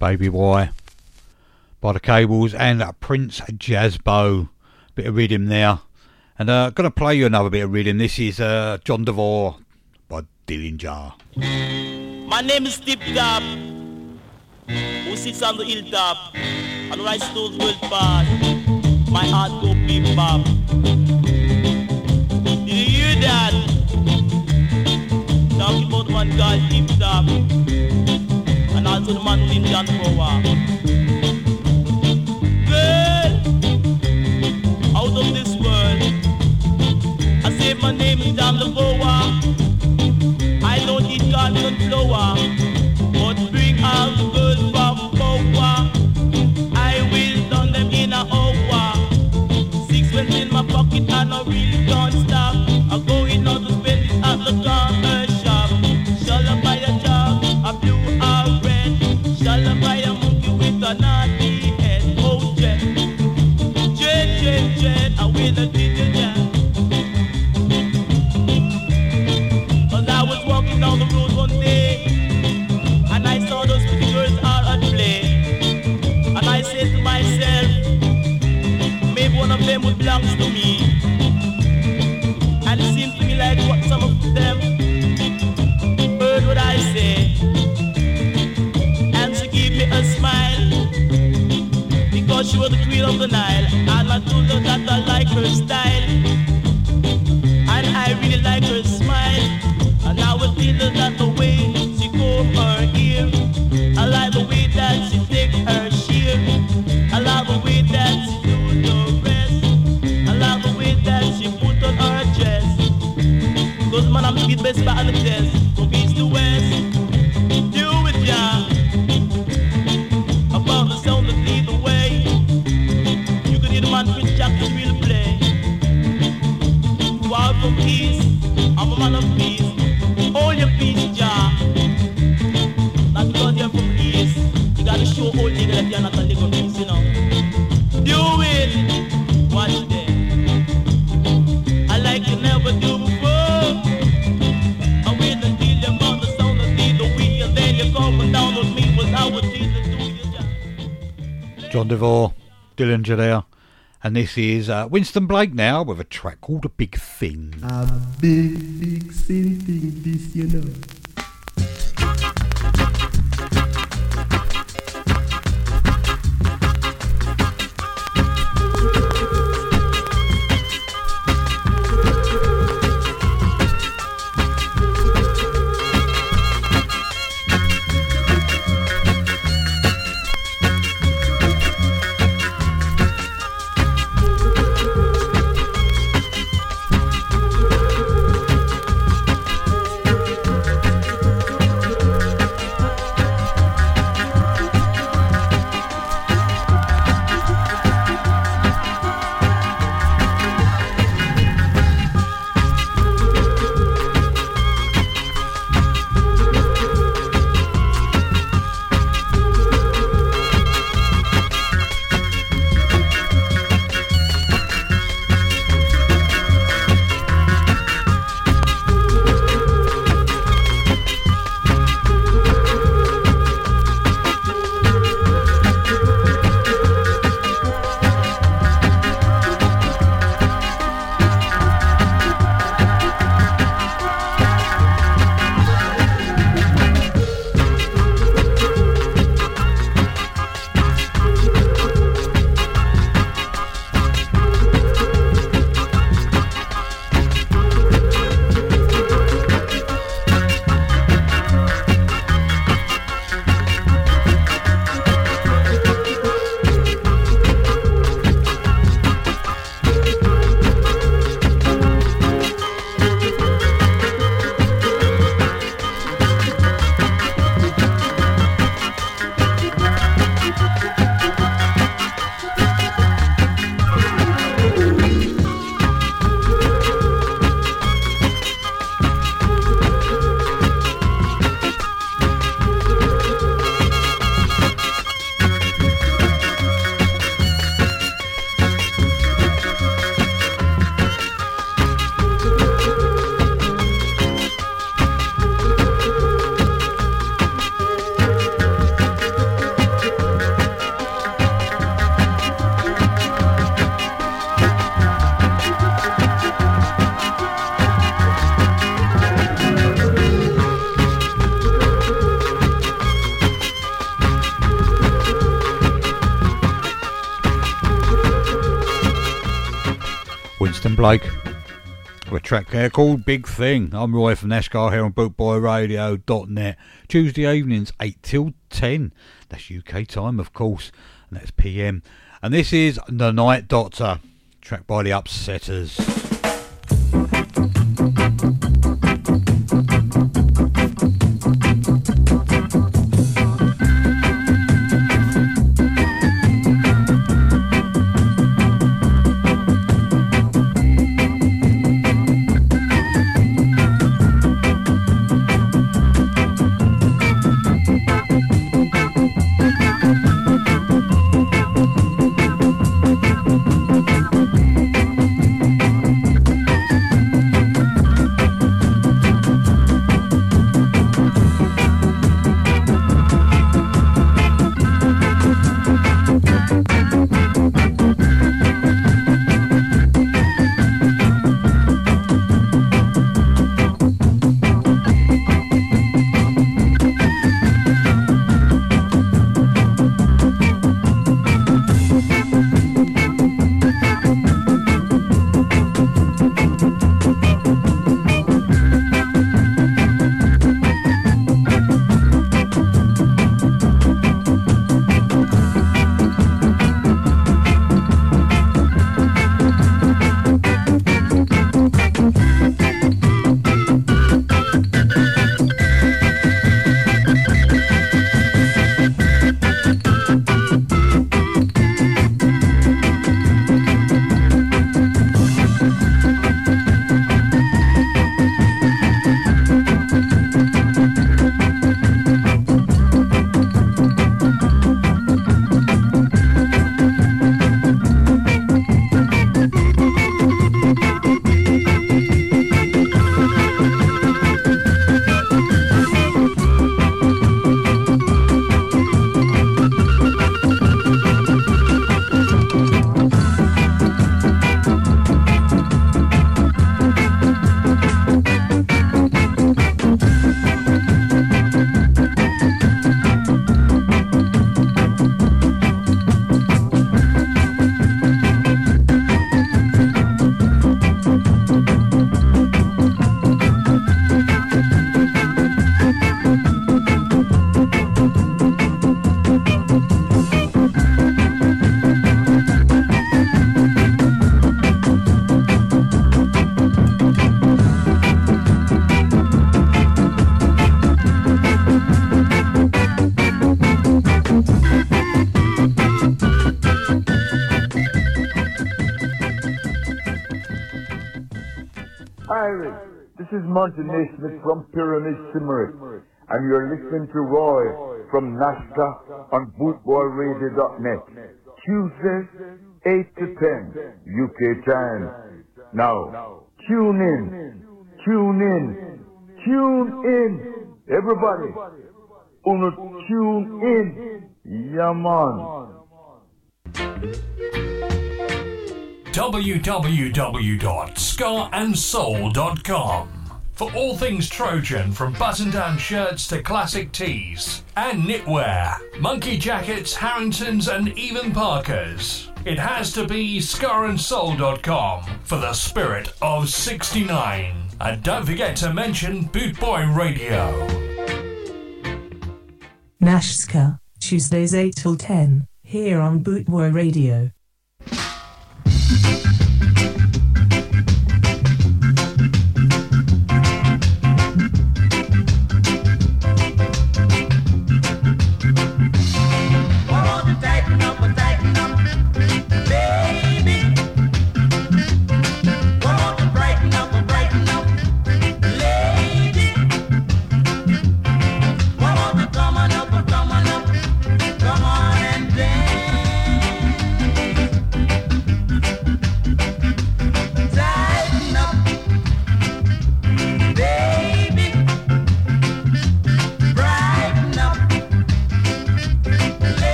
Baby Boy by the Cables and Prince Jazzbo. Bit of rhythm there. And uh gonna play you another bit of rhythm. This is uh, John DeVore by Dillinger. My name is Tip Top, who sits on the hilltop and writes those world pass, My heart go beep bop. Talking about and also the man Power. Girl, out of this world, I say my name is John Lavoa. I don't eat garden flower, to me. And it seems to me like what some of them heard what I say. And she gave me a smile because she was the queen of the Nile. And I told her that I like her style. And I really like her smile. And I tell her that the the. From east to west. About the lead the way. You can hear the man really play. From east, I'm a man of peace. Hold your peace, you're from east, you gotta show you're not a John DeVore, Dillinger there. And this is uh, Winston Blake now with a track called A Big Thing. A big, big city thing, this you know. Blake. With a track there called Big Thing. I'm Roy from Nashgar here on BootboyRadio.net. Tuesday evenings, 8 till 10. That's UK time, of course, and that's PM. And this is The Night Doctor, track by the Upsetters. This is from Pyramid Cymru, and you're listening to Roy from Nashgar on bootboyradio.net. Tuesdays, 8 to 10, UK time. Now, tune in, tune in, tune in, everybody. Uno tune in, yeah man. www.skaandsoul.com for all things Trojan from button down shirts to classic tees and knitwear, monkey jackets, Harringtons, and even parkas. It has to be skaandsoul.com for the spirit of 69. And don't forget to mention Bootboy Radio. Nashgar, Tuesdays 8 till 10, here on Bootboy Radio.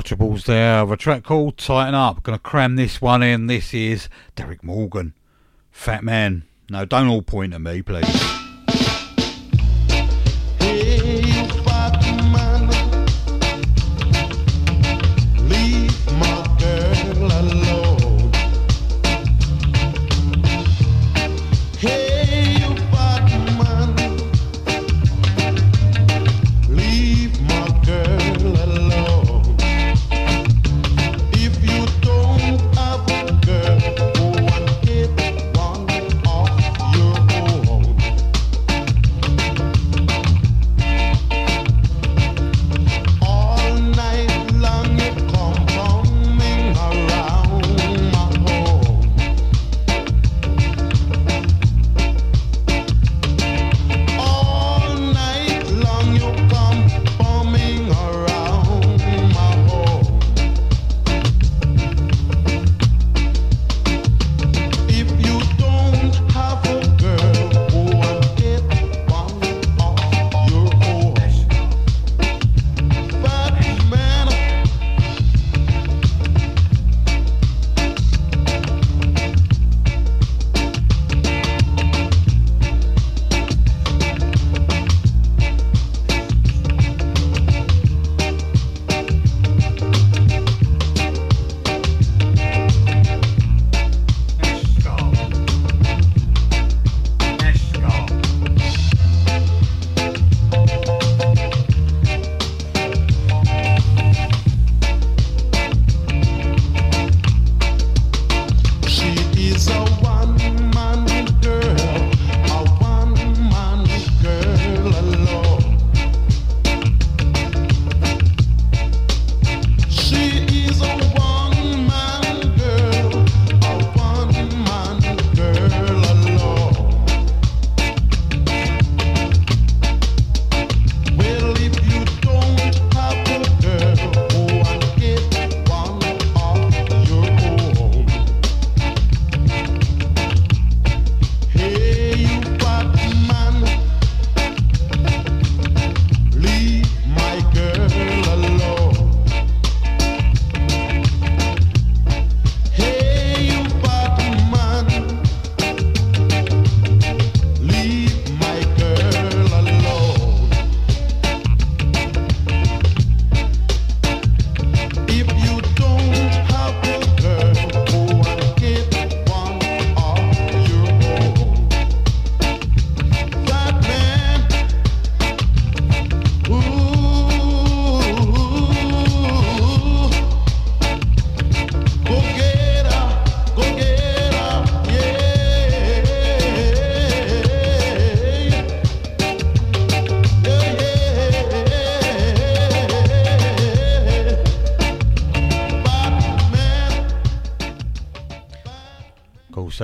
Untouchables there of a track called Tighten Up. Gonna cram this one in. This is Derek Morgan. Fat man. No, don't all point at me, please.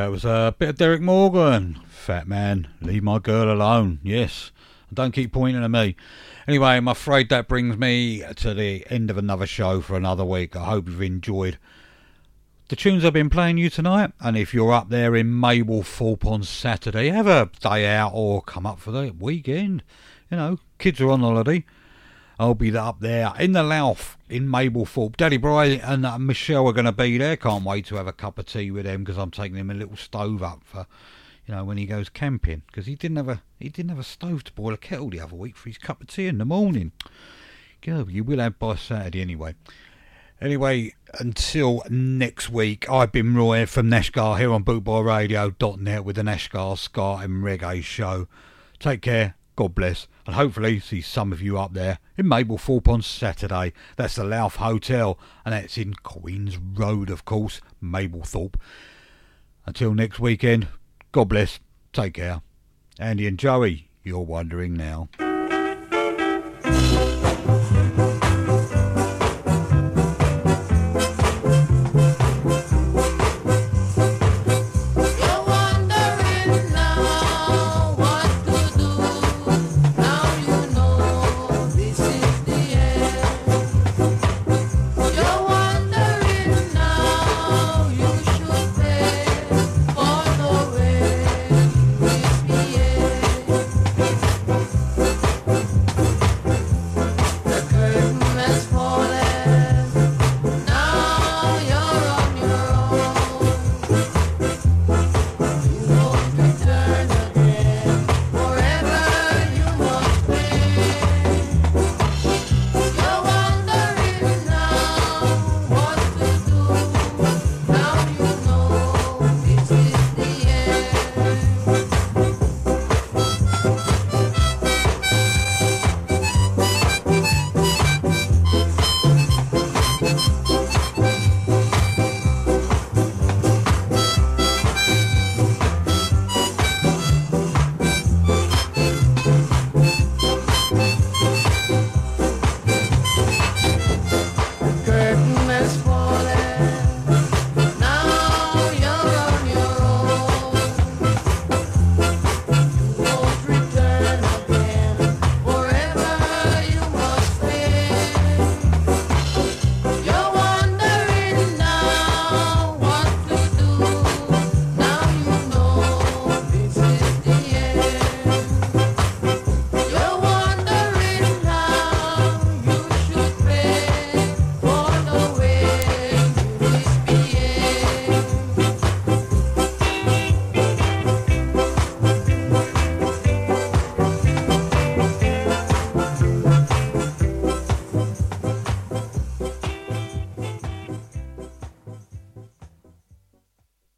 That was a bit of Derek Morgan. Fat man, leave my girl alone. Yes, don't keep pointing at me. Anyway, I'm afraid that brings me to the end of another show for another week. I hope you've enjoyed the tunes I've been playing you tonight. And if you're up there in Mablethorpe on Saturday, have a day out or come up for the weekend. You know, kids are on holiday. I'll be up there in the Louth in Mablethorpe. Daddy Bry and uh, Michelle are going to be there. Can't wait to have a cup of tea with them because I'm taking him a little stove up for, you know, when he goes camping because he didn't have a he didn't have a stove to boil a kettle the other week for his cup of tea in the morning. Girl, you will have by Saturday anyway. Anyway, until next week, I've been Roy from Nashgar here on bootboyradio.net with the Nashgar Ska and Reggae Show. Take care, God bless, and hopefully see some of you up there in Mablethorpe on Saturday. That's the Louth Hotel, and that's in Queen's Road, of course, Mablethorpe. Until next weekend, God bless, take care. Andy and Joey, you're wondering now.